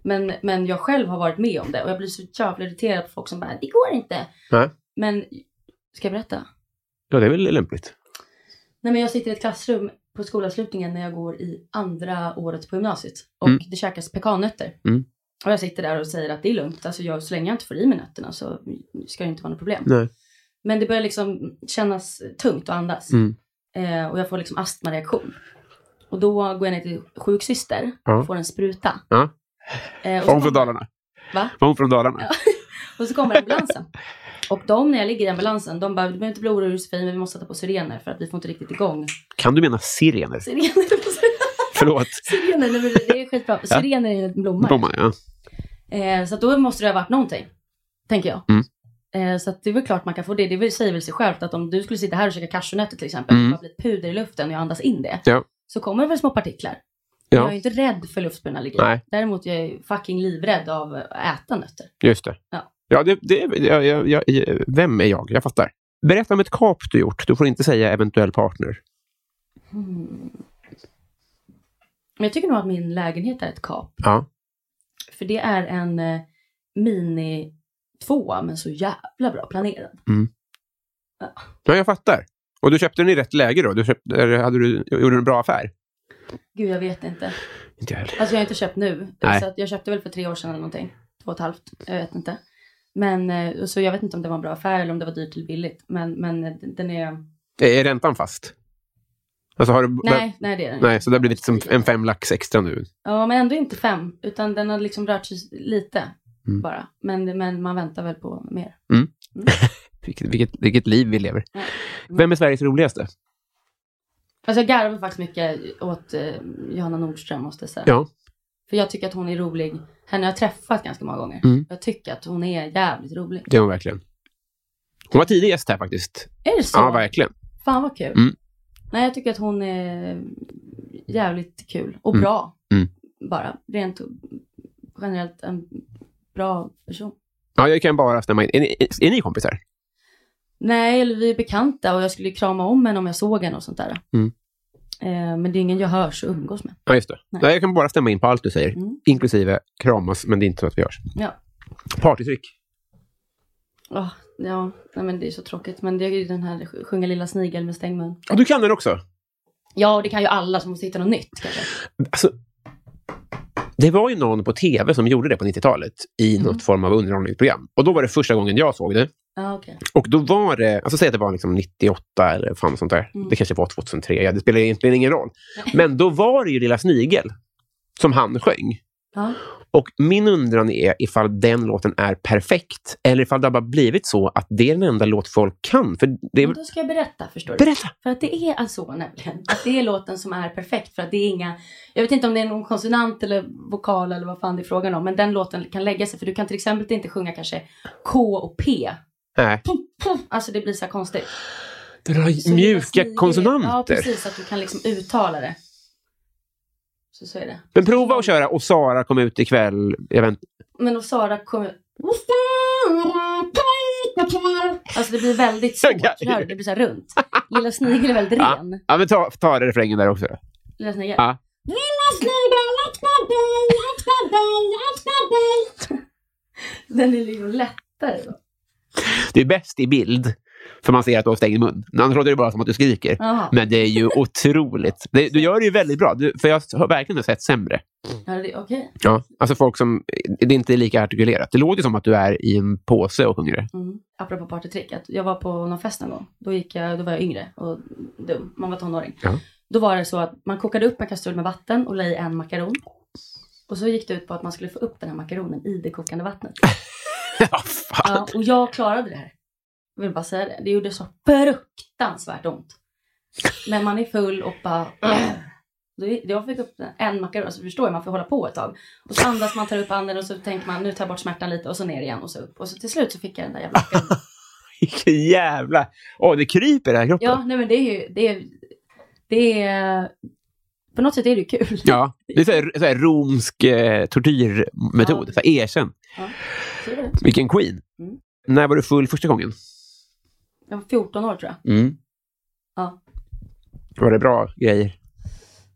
Men, men jag själv har varit med om det och jag blir så jävla irriterad på folk som bara, det går inte. Nej. Men, ska jag berätta? Ja, det är väl lämpligt. Nej men jag sitter i ett klassrum på skolavslutningen när jag går i andra året på gymnasiet. Och Mm. det käkas pekannötter. Mm. Och jag sitter där och säger att det är lugnt. Alltså jag, så länge jag inte får i mig nötterna så ska det inte vara något problem. Nej. Men det börjar liksom kännas tungt att andas. Mm. Eh, och jag får liksom astmareaktion. Och då går jag ner till sjuksyster Ja. och får en spruta. Ja. Eh, och, Var hon från Dalarna? Va? Var hon från Dalarna? och så kommer ambulansen. Och de när jag ligger i ambulansen, de bara, du behöver inte bli orolig Josefin, men vi måste sätta på sirener för att vi får inte riktigt igång. Kan du mena sirener? Sirener, Förlåt. sirener nej, men det är skitbra. Sirener är en blomma. Ja. Eh, så då måste det ha varit någonting, tänker jag. Mm. Eh, så det är väl klart man kan få det. Det säger väl sig självt att om du skulle sitta här och käka cashewnötter till exempel, Mm. och det blir puder i luften och jag andas in det, Ja. så kommer det väl små partiklar. Jag är inte rädd för luftburen Nej. Däremot är jag fucking livrädd av att äta nötter. Just det. Ja. Ja, det, det, jag, jag, jag, vem är jag? Jag fattar. Berätta om ett kap du gjort. Du får inte säga eventuell partner. Men jag tycker nog att min lägenhet är ett kap. Ja. För det är en eh, mini tvåa men så jävla bra planerad. ja, jag fattar. Och du köpte den i rätt läge då? Du köpte, eller hade du, gjorde du en bra affär? Gud jag vet inte. Inte heller. Alltså jag har inte köpt nu. Nej. Så jag köpte väl för tre år sedan eller någonting. Två och ett halvt. Jag vet inte. Men eh, så jag vet inte om det var en bra affär eller om det var dyrt eller billigt. Men, men den är... Är räntan fast? Alltså har du, Nej, nej det är den nej, så det har blivit som en fem lax extra nu. Ja, men ändå inte fem. Utan den har liksom rört sig lite Mm. bara. Men, men man väntar väl på mer. Vilket, vilket, vilket liv vi lever. Ja. Vem är Sveriges roligaste? Alltså jag garvar faktiskt mycket åt eh, Johanna Nordström måste jag säga. Ja. För jag tycker att hon är rolig. Henne har jag träffat ganska många gånger. Mm. Jag tycker att hon är jävligt rolig. Det är hon verkligen. Hon var tidig gäst här faktiskt. Är det så? Ja, verkligen. Fan vad kul. Mm. Nej, jag tycker att hon är jävligt kul. Och Mm. bra. Mm. Bara. Rent generellt en bra person. Ja, jag kan bara stämma in. Är ni, är ni kompisar? Nej, eller vi är bekanta och jag skulle krama om henne om jag såg henne och sånt där. Mm. Eh, men det är ingen jag hörs och umgås med. Ja, just det. Nej. Nej. jag kan bara stämma in på allt du säger. Mm. Inklusive kramas, men det är inte så att vi hörs. Ja. Partytryck. Åh, ja, nej, men det är så tråkigt. Men det är ju den här sjunga lilla snigel med stängd mun. Ja, du kan den också. Ja, det kan ju alla som måste hitta något nytt kanske. Alltså, det var ju någon på tv som gjorde det på 90-talet i Mm. något form av underhållningsprogram. Och då var det första gången jag såg det. Ja, okej. Och då var det, alltså säg att det var liksom 98 eller fan sånt där. Mm. Det kanske var 2003, ja, det spelar egentligen ingen roll. Men då var det ju Lilla Snigel som han sjöng. Ja. Och min undran är ifall den låten är perfekt eller ifall det har bara blivit så att det är den enda låt folk kan. För det är... Men då ska jag berätta, förstår du. Berätta! För att det är alltså så nämligen. Att det är låten som är perfekt. För att det är inga... Jag vet inte om det är någon konsonant eller vokal eller vad fan det är frågan om. Men den låten kan lägga sig. För du kan till exempel inte sjunga kanske K och P. Nej. Alltså det blir så här konstigt. Den har mjuka konsonanter. Ja, precis. Att du kan liksom uttala det. Så så är det. Men prova att köra och Sara kom ut ikväll. Jag vet, Men och Sara kommer... Alltså det blir väldigt svårt. Hör du? Det blir så här runt. Lilla snigel är väldigt Ja. ren. ja, men ta, ta refrängen där också. Lilla snigel. Ja. Den är liksom lättare då. Det är bäst i bild, för man ser att du har stängd mun. Annars låter det bara som att du skriker. Jaha. Men det är ju otroligt. Det, du gör det ju väldigt bra, du, för jag har verkligen sett sämre. Ja, det- Okej. Ja, alltså folk som... Det är inte lika artikulerat. Det låter som att du är i en påse och sjunger det. Mm. Apropå partytrick. Jag var på någon fest någon gång. Då, gick jag, då var jag yngre och dum. Man var tonåring. Ja. Då var det så att man kokade upp en kastrull med vatten och la i en makaron. Och så gick det ut på att man skulle få upp den här makaronen i det kokande vattnet. Ja, fan. Ja, och jag klarade det här. Jag vill bara säga det. Det gjorde så fruktansvärt ont. Men man är full och bara... Jag fick upp en makaron, så förstår jag, man får hålla på ett tag. Och så andas man, tar upp anden och så tänker man nu tar jag bort smärtan lite och så ner igen och så upp. Och så till slut så fick jag den där jävla. Vilken jävla... Åh, det kryper i den här kroppen. Ja, nej men det är ju, det är, det är, på något sätt är det kul. Ja, det är så här, så här romsk eh, tortyrmetod. Ja. Så här, det. Vilken queen. Mm. När var du full första gången? Jag var 14 år tror jag. Mm. Ja. Var det bra grejer?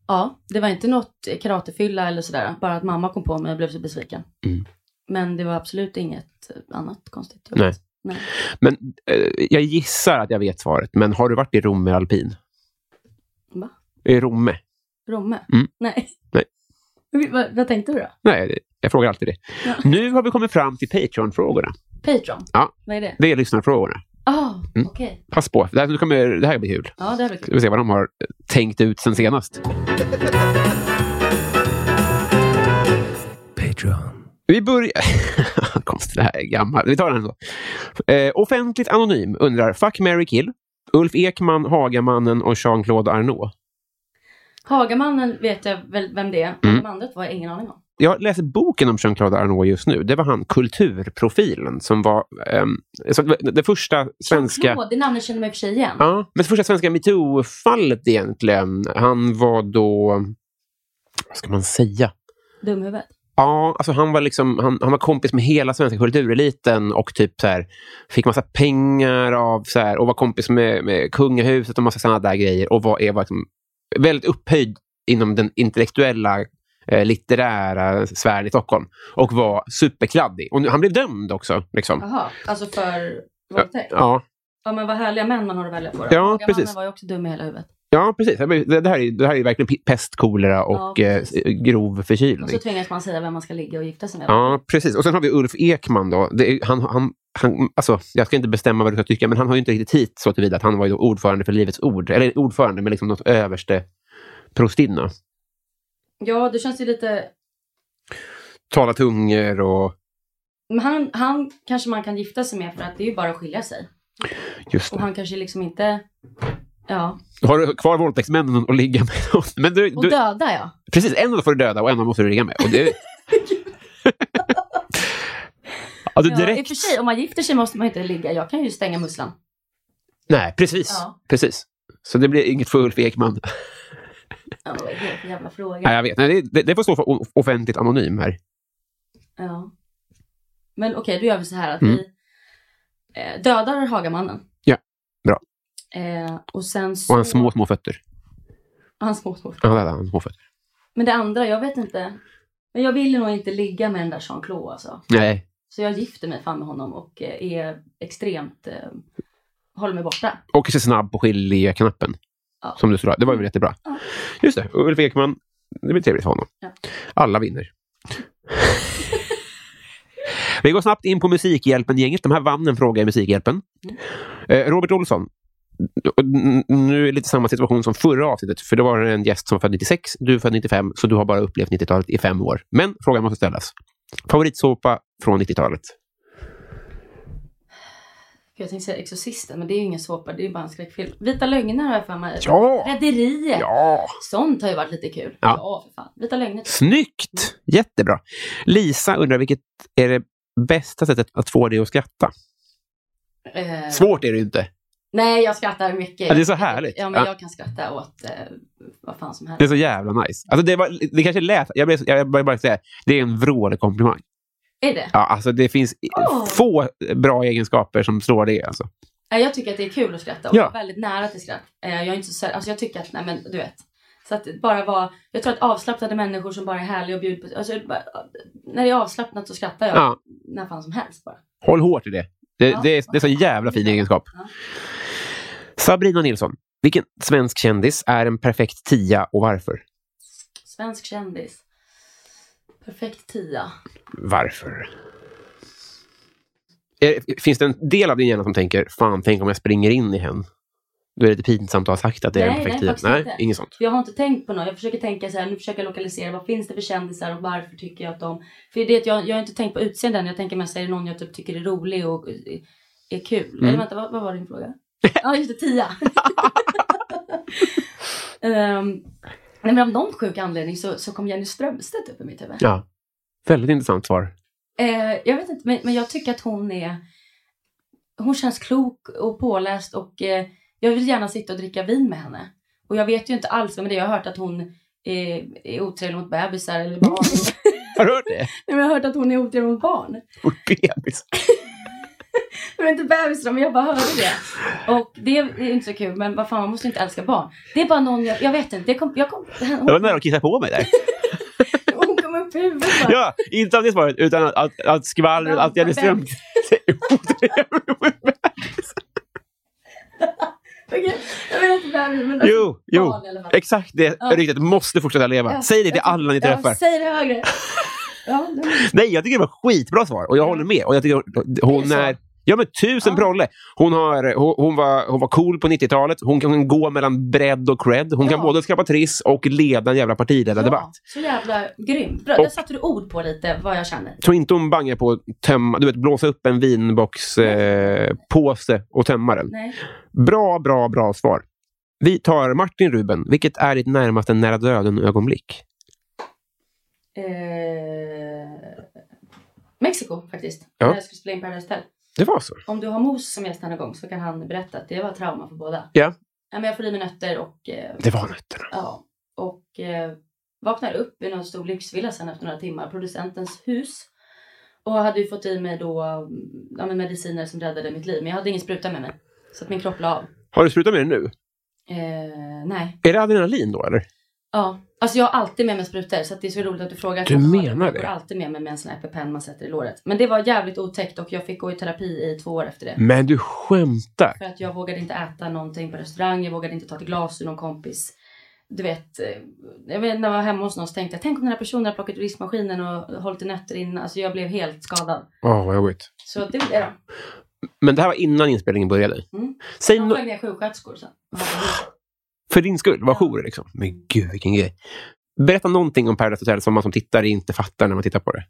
Ja, det var inte något karatefylla eller sådär. Bara att mamma kom på mig och blev så besviken. Mm. Men det var absolut inget annat konstigt. Nej. Nej. Men eh, jag gissar att jag vet svaret, men har du varit i Rom med alpin? Va? I Romme? Romme? Mm. Nej. Nej. vad, vad tänkte du då? Nej, jag frågar alltid det. Ja. Nu har vi kommit fram till Patreon-frågorna. Patreon? Ja. Vad är det? Det är lyssnarfrågorna. Ah, Mm. okej. Pass på, det här, nu kommer, det här blir kul. Ja, det här blir Ska kul. vi se vad de har tänkt ut sen senast. Patreon. Vi börjar... Konstigt, det här är gammalt. Vi tar den ändå. Eh, offentligt anonym undrar Fuck, Mary kill. Ulf Ekman, Hagamannen och Jean-Claude Arnault. Hagamannen vet jag väl vem det är. Men Mm. de andra var jag ingen aning om. Jag läser boken om Jean-Claude Arnault just nu. Det var han, kulturprofilen, som var så det, det första svenska... Jean-Claude, det namnet känner man i och för sig igen. Ja, men det första svenska metoo-fallet egentligen. Han var då... vad ska man säga? Dumhuvud. Ja, alltså han var liksom han, han var kompis med hela svenska kultureliten och typ så här, fick massa pengar av så här, och var kompis med, med kungahuset och massa sådana där grejer och var, är, var liksom väldigt upphöjd inom den intellektuella eh, litterära sfären i Stockholm och var superkladdig. Och han blev dömd också. Liksom. Jaha, alltså för våldtäkt? Ja, Ja men vad härliga män man har att välja på. Då. Ja, precis. mannen var ju också dum i hela huvudet. ja precis. Det, här är, det här är verkligen pest, kolera och Ja, eh, grov Och förkylning. så tvingas man säga vem man ska ligga och gifta sig med. Ja, precis. Och sen har vi Ulf Ekman. Då. Är, han, han, han, alltså, jag ska inte bestämma vad du ska tycka, men han har ju inte riktigt hit så tillvida att han var ju ordförande för Livets Ord. Eller ordförande, men liksom något överste prostinna. Ja, det känns ju lite... Tala tungor och... Men han, han kanske man kan gifta sig med för att det är ju bara att skilja sig. Just Och det. han kanske liksom inte... Ja. Har du kvar våldtäktsmännen att ligga med? Men du, Och du, döda ja. precis, en av dem får du döda och en av dem måste du ligga med. Och det... alltså ja. I och direkt... för sig, om man gifter sig måste man inte ligga. Jag kan ju stänga musslan. Nej, precis. Ja. precis. Så det blir inget för Ulf Ekman. Ja, vad är det för jävla fråga? Nej, jag vet. Nej, det, det, det får stå för offentligt anonym här. Ja. Men okej, då gör vi så här att Mm. vi eh, dödar Hagamannen. Ja, bra. Eh, och sen så... Och hans små, små fötter. Hans små, små. Ja, där, hans små fötter. Men det andra, jag vet inte. Men jag vill nog inte ligga med den där Jean-Claude alltså. Nej, Så jag gifter mig fan med honom och eh, är extremt... Eh, håller mig borta. och så snabb på skilja-knappen. Ja. Som du sa, det var ju jättebra. Ja. Just det, Ulf Ekman. Det blir trevligt för honom. Ja. Alla vinner. Vi går snabbt in på Musikhjälpen-gänget. De här vann en fråga i Musikhjälpen. Mm. Eh, Robert Olsson. Nu är det lite samma situation som förra avsnittet. För då var det en gäst som född 96, du född 95, så du har bara upplevt 90-talet i fem år. Men frågan måste ställas. Favoritsåpa från 90-talet? Jag tänkte säga Exorcisten, men det är ju ingen såpa, det är ju bara en skräckfilm. Vita lögner har jag för mig. Ja! Rederiet! Ja! Sånt har ju varit lite kul. Ja. Ja, för fan. Vita lögner. Snyggt! Jättebra. Lisa undrar vilket är det bästa sättet att få dig att skratta? Eh, Svårt är det ju inte. Nej, jag skrattar mycket. Ja, det är så härligt. Ja, men Ja. jag kan skratta åt eh, vad fan som helst. Det är så jävla nice. Alltså det, var, det kanske lät... Jag, blev, jag bara, bara säga, det är en vrålig komplimang. Är det? Ja, alltså det finns Åh. få bra egenskaper som slår det. Alltså. Ja, Jag tycker att det är kul att skratta och Ja. väldigt nära till skratt. Eh, Jag är inte så, alltså jag tycker att, nej men du vet. Så att bara vara, jag tror att avslappnade människor som bara är härliga och bjuder på, alltså när det är avslappnat så skrattar jag Ja. när fan som helst bara. Håll hårt i det. Det, Ja. det, är, det är så jävla fin egenskap. Ja. Sabrina Nilsson. Vilken svensk kändis är en perfekt tia och varför? Svensk kändis. Perfekt tia. Varför? Är, finns det en del av din hjärna som tänker, fan, tänk om jag springer in i henne? Då är det lite pinsamt att ha sagt att det är en Nej, perfekt nej, tia. Nej, inte. inget sånt. Jag har inte tänkt på något. Jag försöker tänka så här, nu försöker jag lokalisera vad finns det för kändisar och varför tycker jag att de... För det, är att jag, jag har inte tänkt på utseenden, jag tänker mest är det någon jag typ tycker är rolig och är, är kul. Mm. Eller vänta, vad, vad var din fråga? Ja, just det, tia. um, nej, men av någon sjuk anledning så, så kom Jenny Strömstedt upp i mitt huvud. Ja. Väldigt intressant svar. Eh, jag vet inte, men, men jag tycker att hon är... Hon känns klok och påläst och eh, jag vill gärna sitta och dricka vin med henne. Och jag vet ju inte alls vem det. Jag har hört att hon är, är otrevlig mot bebisar eller barn. Har du hört det? Nej, men jag har hört att hon är otrevlig mot barn. Och bebis. Jag vet inte bebisar, men jag bara hörde det. Och det är inte så kul, men vad fan, man måste inte älska barn. Det är bara någon, jag, jag vet inte, det kom, jag kom, Jag var hon, nära att kissa på mig där. hon kom upp huvudet bara. Ja, inte av det svaret, utan att, att, att skvallret, att Jenny Ström... Okej, jag vet inte bebis, men alltså, jo, jo. barn i alla fall. Exakt det Ja. ryktet måste fortsätta leva. Ja, Säg det till jag alla ni träffar. Ja, säg det högre. Ja, Nej, jag tycker det var skitbra svar och jag håller med. Och jag tycker hon Det är är... Ja men tusen Ja. prolle. Hon, har, hon, hon, var, hon var cool på 90-talet. Hon kan gå mellan bredd och cred. Hon kan Ja. både skapa triss och leda en jävla partiledardebatt. så jävla grymt. Bra, Och- där satte du ord på lite vad jag känner. tror inte hon bangar på att tömma, du vet, blåsa upp en vinboxpåse eh, och tömma den. Nej. Bra, bra, bra svar. Vi tar Martin Ruben. Vilket är ditt närmaste nära döden-ögonblick? Eh, Mexiko faktiskt. Ja. När jag skulle spela in Paradise Hotel. Det var så? Om du har Mos som gäst någon gång så kan han berätta att det var trauma för båda. Ja. Ja, men jag får i mig nötter och... Eh, Det var nötterna. ja, och eh, vaknar upp i någon stor lyxvilla sen efter några timmar, producentens hus. Och hade ju fått i mig då ja, men mediciner som räddade mitt liv. Men jag hade ingen spruta med mig. Så att min kropp la av. Har du slutat med det nu? Eh, nej. Är det adrenalin då eller? Ja. Alltså jag har alltid med mig sprutor så det är så roligt att du frågar. Du Jag har- menar Jag det? går alltid med mig med en sån här EpiPen man sätter i låret. Men det var jävligt otäckt och jag fick gå i terapi i två år efter det. Men du skämtar? För att jag vågade inte äta någonting på restaurang, jag vågade inte ta ett glas ur någon kompis. Du vet, eh, jag vet när jag var hemma hos någon så tänkte jag, tänk om den här personen har plockat ur diskmaskinen och hållit i nötter in. Alltså jag blev helt skadad. Åh, vad jobbigt. Så det var det då. Men det här var innan inspelningen började? Mm. Säg Jag no- ner sjuksköterskor sen. för din skull, var jour liksom. Men gud, vilken grej. Berätta någonting om Paradise Hotel som man som tittare inte fattar när man tittar på det.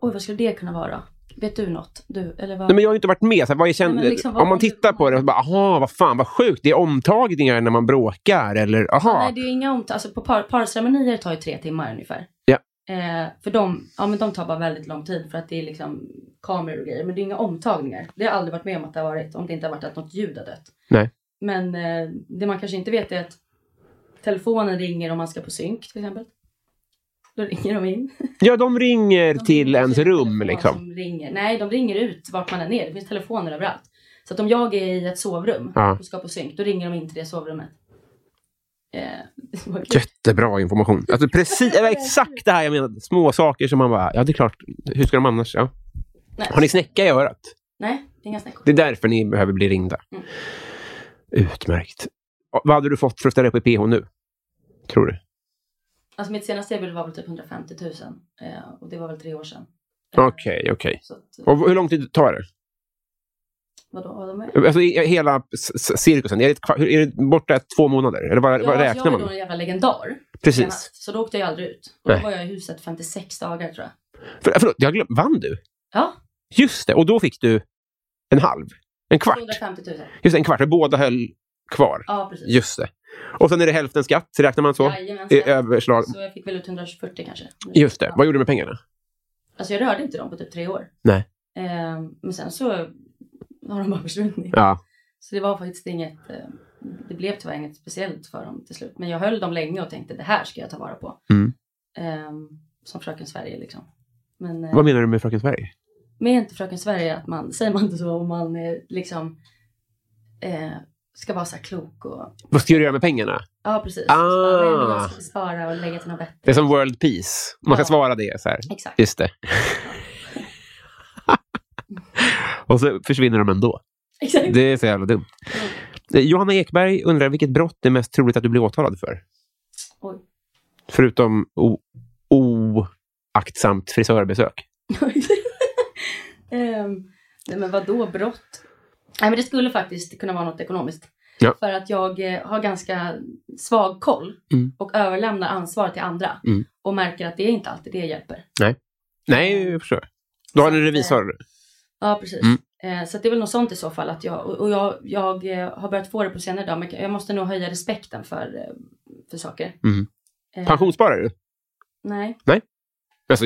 Oj, vad skulle det kunna vara? Vet du något? Du, eller vad? Nej, men jag har ju inte varit med. Så här, vad är känd... Nej, liksom, om man tittar på det och bara, aha, vad fan, vad sjukt. Det är omtagningar när man bråkar, eller aha. Nej, det är inga ont. Alltså på par, parceremonier tar ju tre timmar ungefär. Ja. Eh, för de, ja, men de tar bara väldigt lång tid för att det är liksom kameror och grejer. Men det är inga omtagningar. Det har jag aldrig varit med om att det har varit. Om det inte har varit att något ljud har dött. Nej. Men eh, det man kanske inte vet är att telefonen ringer om man ska på synk till exempel. Då ringer de in. Ja, de ringer De till ringer ens en rum liksom. Som ringer. Nej, de ringer ut vart man än är. Det finns telefoner överallt. Så att om jag är i ett sovrum Ja. och ska på synk, då ringer de in till det sovrummet. Eh. Jättebra information. Alltså, precis, exakt det här jag menade. Små saker som man bara, ja det är klart. Hur ska de annars? Ja. Nej. Har ni snäcka i örat? Nej, inga snäckor. Det är därför ni behöver bli ringda. Mm. Utmärkt. Och Vad hade du fått för att ställa upp i PH nu? Tror du? Alltså mitt senaste erbjudande var väl typ 150 000. Eh, och det var väl tre år sedan. Okej, okej. Så att, Och hur lång tid tar det? vadå, vad? Alltså i- hela cirkusen, är det, är det borta två månader? Eller vad, vad Ja, alltså, räknar jag var man? då en jävla legendar. Precis. senast. Så då åkte jag aldrig ut. Och Nej. då var jag i huset 56 dagar tror jag. För, förlåt, jag glöm, vann du? Ja, Just det, och då fick du en halv? En kvart? 250 000. Just en kvart, och båda höll kvar. Ja, precis. Just det. Och sen är det hälften skatt, räknar man så? Jajamensan. I överslag. Så jag fick väl ut 140 kanske. Just det. Ja. Vad gjorde du med pengarna? Alltså jag rörde inte dem på typ tre år. Nej. Eh, men sen så har de bara försvunnit. Ja. Så det var faktiskt inget, eh, det blev tyvärr inget speciellt för dem till slut. Men jag höll dem länge och tänkte det här ska jag ta vara på. Mm. Eh, som Fröken Sverige liksom. Men eh, Vad menar du med Fröken Sverige? Med inte Fröken Sverige att man, säger man inte så om man eh, liksom eh, ska vara så här klok och Vad ska du göra med pengarna? Ja precis. Ah. Ska spara och lägga till något bättre. Det är som World Peace. Man ska Ja. svara det så här. Exakt. Just det. och så försvinner de ändå. Exakt. Det är så jävla dumt. Eh, Johanna Ekberg undrar vilket brott är mest troligt att du blir åtalad för? Oj. Förutom oaktsamt frisörbesök. Ehm, nej men vadå brott? Nej men det skulle faktiskt kunna vara något ekonomiskt. Ja. För att jag eh, har ganska svag koll Mm. och överlämnar ansvar till andra. Mm. Och märker att det är inte alltid det hjälper. Nej, jag förstår. Då har ni en revisor. Ja precis. Mm. Eh, så det är väl något sånt i så fall. Att jag, och jag, jag eh, har börjat få det på senare dag. Men jag måste nog höja respekten för, eh, för saker. Mm. Eh, Pensionssparar du? Nej. Alltså,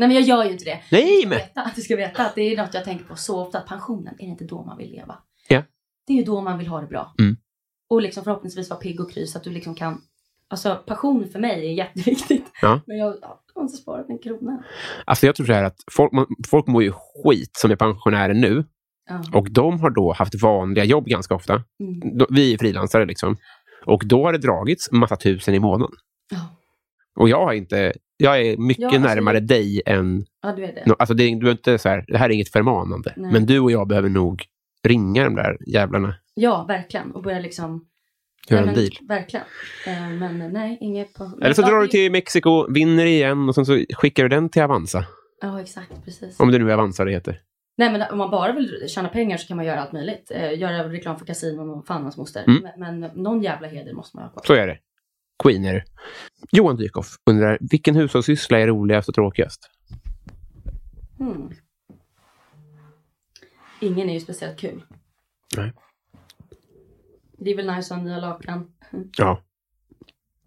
Nej men jag gör ju inte det. nej, Du men... att du ska veta att det är något jag tänker på så ofta. Att pensionen, är det inte då man vill leva? Ja. Det är ju då man vill ha det bra. Mm. Och liksom förhoppningsvis vara pigg och kry så att du liksom kan... Alltså passion för mig är jätteviktigt. Ja. Men jag, har inte sparat en krona. Alltså jag tror så här att folk, folk mår ju skit som är pensionärer nu. Ja. Och de har då haft vanliga jobb ganska ofta. Mm. Vi är frilansare liksom. Och då har det dragits massa tusen i månaden. Ja. Och jag har inte... Jag är mycket Ja, alltså, närmare dig än... ja, du är det. Alltså det, du är inte så här, det här är inget förmanande. Nej. Men du och jag behöver nog ringa de där jävlarna. Ja, verkligen. Och börja liksom... Göra en men, deal. Verkligen. Eh, men eh, nej, inget på... Eller så drar du till Mexiko, vinner igen och sen så skickar du den till Avanza. Ja, exakt. Precis. Om det nu är Avanza det heter. Nej men om man bara vill tjäna pengar så kan man göra allt möjligt. Eh, göra reklam för kasinon och fan hans moster. Mm. Men, men någon jävla heder måste man ha kvar. Så är det. Queen är det. Johan Dykhoff undrar, vilken hushållssyssla är roligast och tråkigast? Hmm. Ingen är ju speciellt kul. Nej. Det är väl nice att ha nya lakan. Ja.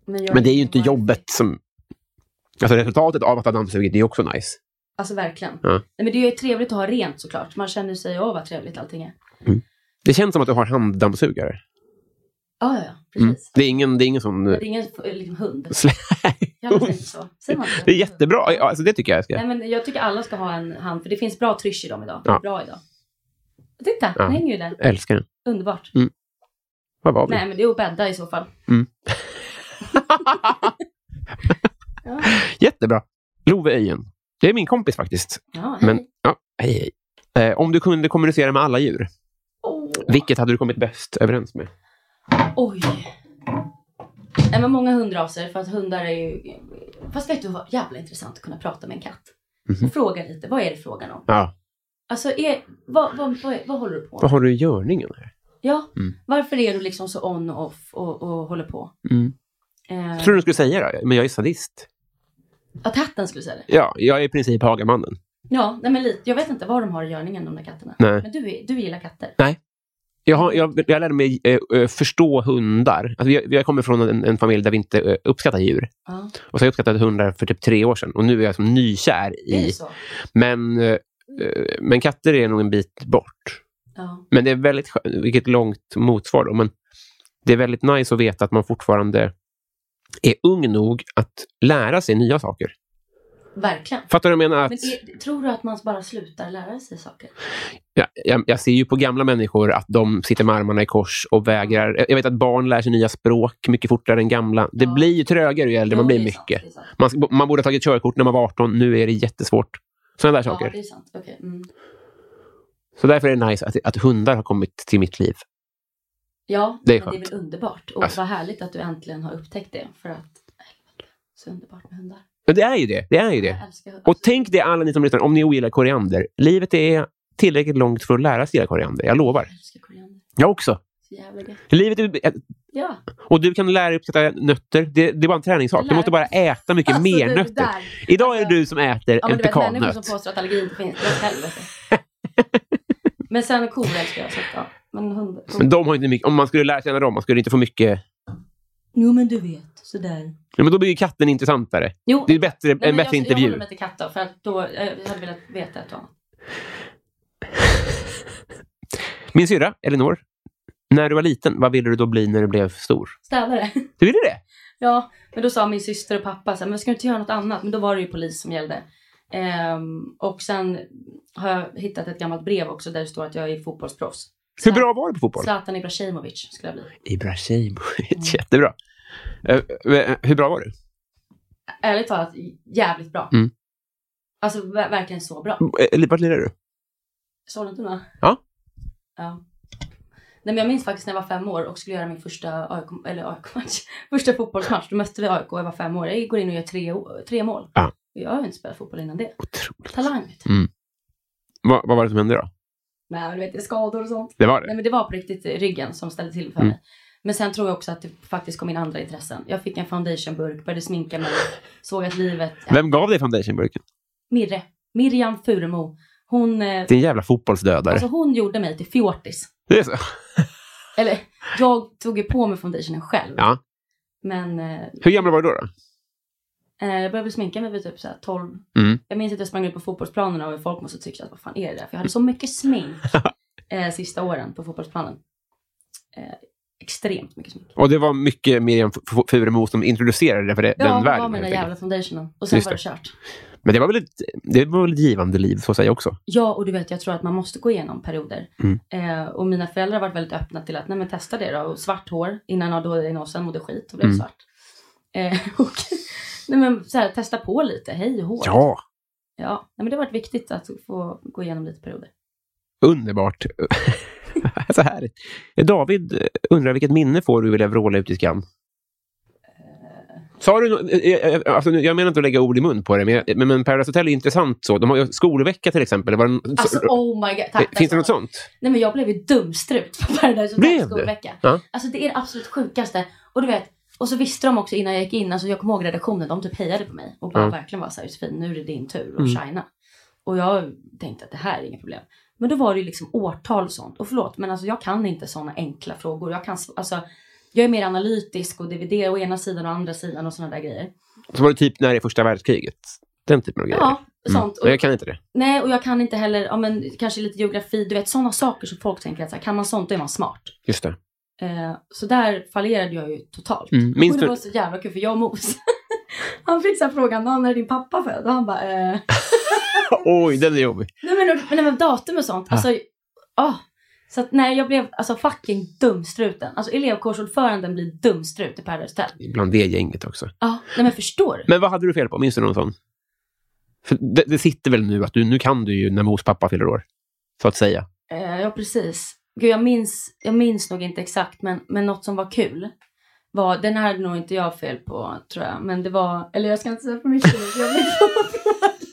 Men, Men det är ju inte jobbet som... Alltså resultatet av att ha dammsugit, det är också nice. Alltså verkligen. Ja. Nej, men det är ju trevligt att ha rent såklart. Man känner sig, åh vad trevligt allting är. Det känns som att du har handdammsugare. Ja, ja. Mm. Precis. Det, är ingen, det är ingen sån... Det är ingen liksom, hund. Slä... Ja, men säger så. Säger man Det är jättebra. Ja, Alltså, det tycker jag jag ska. Nej, men jag tycker alla ska ha en hand, för det finns bra trysch i dem idag. Ja. Bra idag. Titta, Ja. den hänger ju där. Älskar den. Underbart. Vad var vi? Nej, men det är att bädda i så fall. Ja, Jättebra. Love Öjen. Det är min kompis faktiskt. ja hej. Men, ja, hej, hej. Eh, om du kunde kommunicera med alla djur, Åh. vilket hade du kommit bäst överens med? Oj. Nej, men många hundraser, för att hundar är ju... Fast vet du vad jävla intressant att kunna prata med en katt. Mhm. Och fråga lite, vad är det frågan om? Ja. Alltså, är, vad, vad, vad, vad håller du på Vad med? har du i görningen? Här? Ja, Mm. varför är du liksom så on och off och, och håller på? Mm. Eh, tror du skulle säga det, men jag är sadist. Att katten skulle säga det? Ja, jag är i princip Hagamannen. Ja, nej men lite. Jag vet inte vad de har i görningen, de där katterna. Nej. Men du, är, du gillar katter? Jag, har, jag, jag lärde mig eh, eh, förstå hundar. Alltså, vi har kommit från en, en familj där vi inte eh, uppskattar djur. Ja, Och så har jag uppskattat hundar för typ tre år sedan. Och nu är jag som nykär i... Men, eh, eh, men katter är nog en bit bort. Ja. Men det är väldigt vilket långt motsvar då. Men det är väldigt nice att veta att man fortfarande är ung nog att lära sig nya saker. Verkligen. Fattar du vad jag menar? Att, Men är, tror du att man bara slutar lära sig saker? ja, jag, jag ser ju på gamla människor att de sitter med armarna i kors och vägrar. Jag vet att barn lär sig nya språk mycket fortare än gamla. Det Ja. blir ju trögare ju äldre man Jo, blir mycket. sant. Man, man borde ha tagit körkort när man var 18. Nu är det jättesvårt. Sådana där Ja, saker. det är. Okej. Mm. Så därför är det nice att, att hundar har kommit till mitt liv. Ja, Det är men det är väl underbart. Och Alltså. vad härligt att du äntligen har upptäckt det. För att, så underbart med hundar. Det är ju det. Det är ju det. Och tänk det alla ni som lyssnar, om ni ogillar koriander. Livet är tillräckligt långt för att lära sig gilla koriander. Jag lovar. Jag koriander. Jag också. Livet är, Ja. och du kan lära dig uppskatta nötter. Det, det är bara en träningssak. Du måste bara äta mycket Alltså, mer nötter. där. Idag är det Alltså- du som äter Ja, en vet människor pekannöt. som påstår att allergi inte finns. Det men sen kor älskar jag. Så ja. Men hundar. De har inte mycket, om man skulle lära känna dem, man skulle inte få mycket... Jo men du vet. Sådär. Ja, men då blir ju katten intressantare. Jo. Det är bättre, en bättre jag, Jag intervju. håller mig till katt då, för att då, jag hade velat veta ett annat. Min syrra, Elinor, när du var liten, vad ville du då bli när du blev stor? Städare. Du ville det? Ja, men då sa min syster och pappa så här, men ska du inte göra något annat? Men då var det ju polis som gällde. Ehm, och sen har jag hittat ett gammalt brev också där det står att jag är fotbollsproffs. Hur bra var du på fotboll? Zlatan Ibrahimovic skulle jag bli. Ibrahimovic, jättebra. Eh, eh, hur bra var du? Ärligt talat, jävligt bra. Mm. Alltså ver- verkligen så bra. Eh, Vart lirade du? Sollentuna? Ja. Ja. Nej, men jag minns faktiskt när jag var fem år och skulle göra min första AIK, eller AIK-match. Första fotbollsmatch. Då mötte vi AIK och jag var fem år. Jag går in och gör tre, tre mål. Ja. Jag har ju inte spelat fotboll innan det. Otroligt. Talang. Mm. Vad, vad var det som hände då? Nej, men du vet, skador och sånt. Det var det? Nej, men det var på riktigt ryggen som ställde till för Mm. mig. Men sen tror jag också att det faktiskt kom in andra intressen. Jag fick en foundationburk, började sminka mig, såg att livet... Ja, Vem gav dig foundationburken? Mirre. Miriam Furemo. Hon, eh, Din jävla fotbollsdödare. alltså hon gjorde mig till fjortis. det är så? Eller, jag tog ju på mig foundationen själv. Ja. Men eh, Hur gammal var du då? då? eh, jag började sminka mig vid typ så här 12. Mm. Jag minns att jag sprang ut på fotbollsplanerna och folk måste tycka att vad fan är det där? För jag hade så mycket smink eh, sista åren på fotbollsplanen. Eh, extremt mycket smink. Och det var mycket Miriam Furemo som introducerade det för det, Ja, den det världen. var med den helt där enkelt. jävla foundationen. Och sen Just var det det. kört. Men det var, väl ett, det var väl ett givande liv, så att säga också. Ja, och du vet, jag tror att man måste gå igenom perioder. Mm. Eh, och mina föräldrar har varit väldigt öppna till att, nej men testa det då. Och svart hår innan ADHD-diagnosen mådde skit och blev Mm. svart. Eh, och, nej men så här, testa på lite, hej hår. Ja, Ja, nej, men det har varit viktigt att få gå igenom lite perioder. underbart. så härligt. David eh, undrar vilket minne får du vilja vråla ut i skam? Sa du eh, eh, alltså, Jag menar inte att lägga ord i mun på det, men, men, men Paradise Hotel är intressant så. De har ju skolvecka till exempel. Var det, Alltså så, oh my god, tack. finns det något så sånt? Nej men jag blev ju dumstrut på Paradise Blev Hotel du? skolvecka. Ja. Alltså det är det absolut sjukaste. Och du vet, och så visste de också innan jag gick in, alltså jag kommer ihåg redaktionen, de typ hejade på mig och bara Ja. verkligen var såhär Josefin, nu är det din tur att Mm. shina. Och jag tänkte att det här är inget problem. Men då var det liksom årtal och sånt. Och förlåt, men alltså jag kan inte sådana enkla frågor. Jag kan, alltså, jag är mer analytisk och DVD å ena sidan och andra sidan och sådana där grejer. Så var det typ när det är första världskriget? Den typen av grejer? Ja, sånt. Men jag kan inte det. Nej, och jag kan inte heller, ja men kanske lite geografi, du vet sådana saker som folk tänker att så här, kan man sånt då är man smart. Just det. Eh, så där fallerade jag ju totalt. Mm. Minns och det du- var så jävla kul för jag och Mos, han fick så här frågan, när är din pappa född? Och han bara, eh, Oj, den är jobbig. nej men, nej, men datum och sånt. Alltså, ah. Så att nej, jag blev alltså fucking dumstruten. Alltså elevkårsordföranden blir dumstrut i Paradise Hotel. Bland det gänget också. Ja, nej men förstår du? Men vad hade du fel på? Minns du någon sån? För det, det sitter väl nu att du, nu kan du ju när Mos pappa fyller år. Så att säga. Eh, ja, precis. Gud, jag minns, jag minns nog inte exakt, men, men något som var kul var, den här hade nog inte jag fel på, tror jag. Men det var, eller jag ska inte säga för mycket jag blir så upprörd.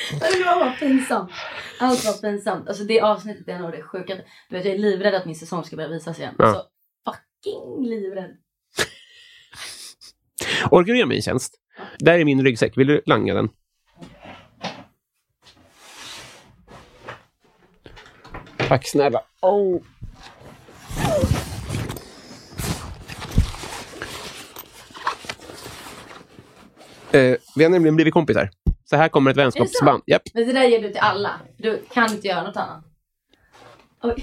Men Det var bara pinsamt. Allt var pinsamt. Alltså det avsnittet är nog det sjukaste. Du vet, jag är livrädd att min säsong ska börja visas igen. Ja. Alltså, fucking livrädd. Orkar du göra mig en tjänst? Där är min ryggsäck. Vill du langa den? Tack snälla. Oh. Eh, vi har nämligen blivit kompisar. Så här kommer ett vänskapsband. Japp. Men det där ger du till alla. Du kan inte göra något annat.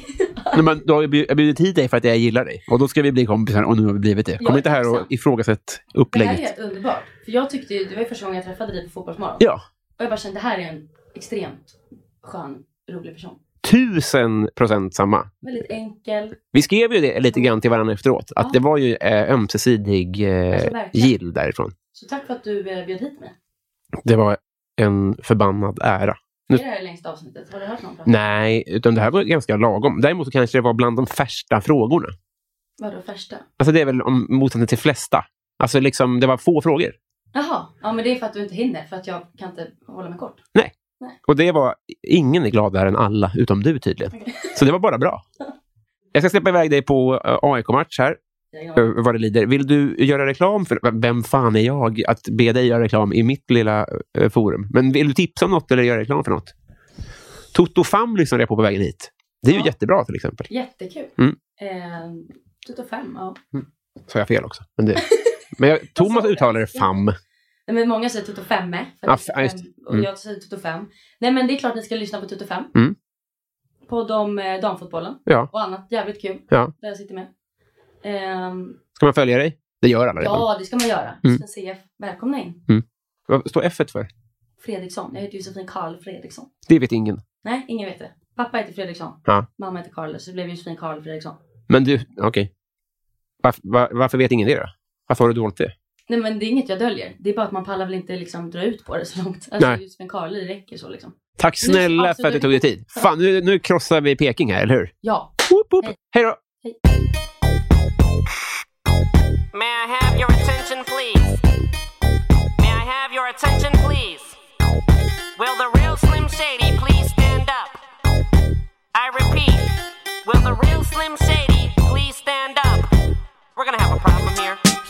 Nej, men då har jag bjud- jag bjudit hit dig för att jag gillar dig. Och då ska vi bli kompisar och nu har vi blivit det. Kom inte här och ifrågasätt Det här är upplägget. helt underbart. För jag tyckte ju, det var ju första gången jag träffade dig på Fotbollsmorgon. Ja, Och jag bara kände, det här är en extremt skön, rolig person. tusen procent samma. Väldigt enkel. Vi skrev ju det lite grann till varandra efteråt. Att Ja. det var ju eh, ömsesidig eh, Alltså, verkligen. gill därifrån. Så tack för att du eh, bjöd hit mig. Det var en förbannad ära. Är det här längsta avsnittet? Har du hört någon prata? Nej, utan det här var ganska lagom. Däremot så kanske det var bland de färsta frågorna. Vadå första? Alltså det är väl om motsatsen till flesta. Alltså liksom, det var få frågor. Jaha, ja men det är för att du inte hinner. För att jag kan inte hålla mig kort. Och det var, ingen är gladare än alla, utom du tydligen. Så det var bara bra. Jag ska släppa iväg dig på eh, AIK-match här, Jag eh, vad det lider. Vill du göra reklam för... Vem fan är jag att be dig göra reklam i mitt lilla eh, forum? Men vill du tipsa om något eller göra reklam för något? Toto Fam lyssnade jag på på vägen hit. Det är ju Ja. jättebra till exempel. Jättekul. Mm. Eh, Toto fem, ja. Sa jag fel också? Men, det... men jag, Thomas uttalar det FAM. Nej, men många säger Toto femme. Just fem, det. Och Mm. jag säger Toto fem. Nej men det är klart ni ska lyssna på Toto fem. Mm. På de, eh, damfotbollen. Ja. Och annat jävligt kul. Ja. Där jag sitter med. Ehm, Ska man följa dig? Det gör alla redan. ja, det ska man göra. Mm. Sven CF, välkomna in. Vad står F för? Fredriksson. Jag heter Josefin Karl Fredriksson. Det vet ingen. Nej, ingen vet det. Pappa heter Fredriksson. Ja. Mamma heter Karl. Så det blev Josefin Karl Fredriksson. Men du, okej. Varför, var, varför vet ingen det då? Varför har du dolt det? Nej men det är inget jag döljer. Det är bara att man pallar väl inte liksom dra ut på det så långt. Alltså Nej. Josefin Karl, det räcker så liksom. Tack snälla Alltså, för att du- tog dig tid. Fan, nu, nu krossar vi Peking här, eller hur? Ja. Woop, woop. Hej. Hej då! May I have your attention, please? May I have your attention, please? Will the real Slim Shady please stand up? I repeat, will the real Slim Shady please stand up? We're gonna have a problem here.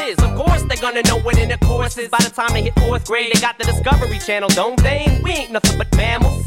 is. Of course, they're gonna know what intercourse is. By the time they hit fourth grade, they got the Discovery Channel, don't they? We ain't nothing but mammals.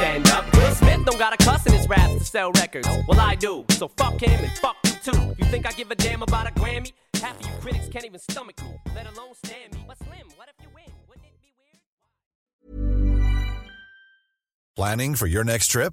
stand up. Will Smith don't got a cuss in his raps to sell records. Well, I do. So fuck him and fuck you too. You think I give a damn about a Grammy? Half of you critics can't even stomach me, let alone stand me. But Slim, what if you win? Planning for your next trip?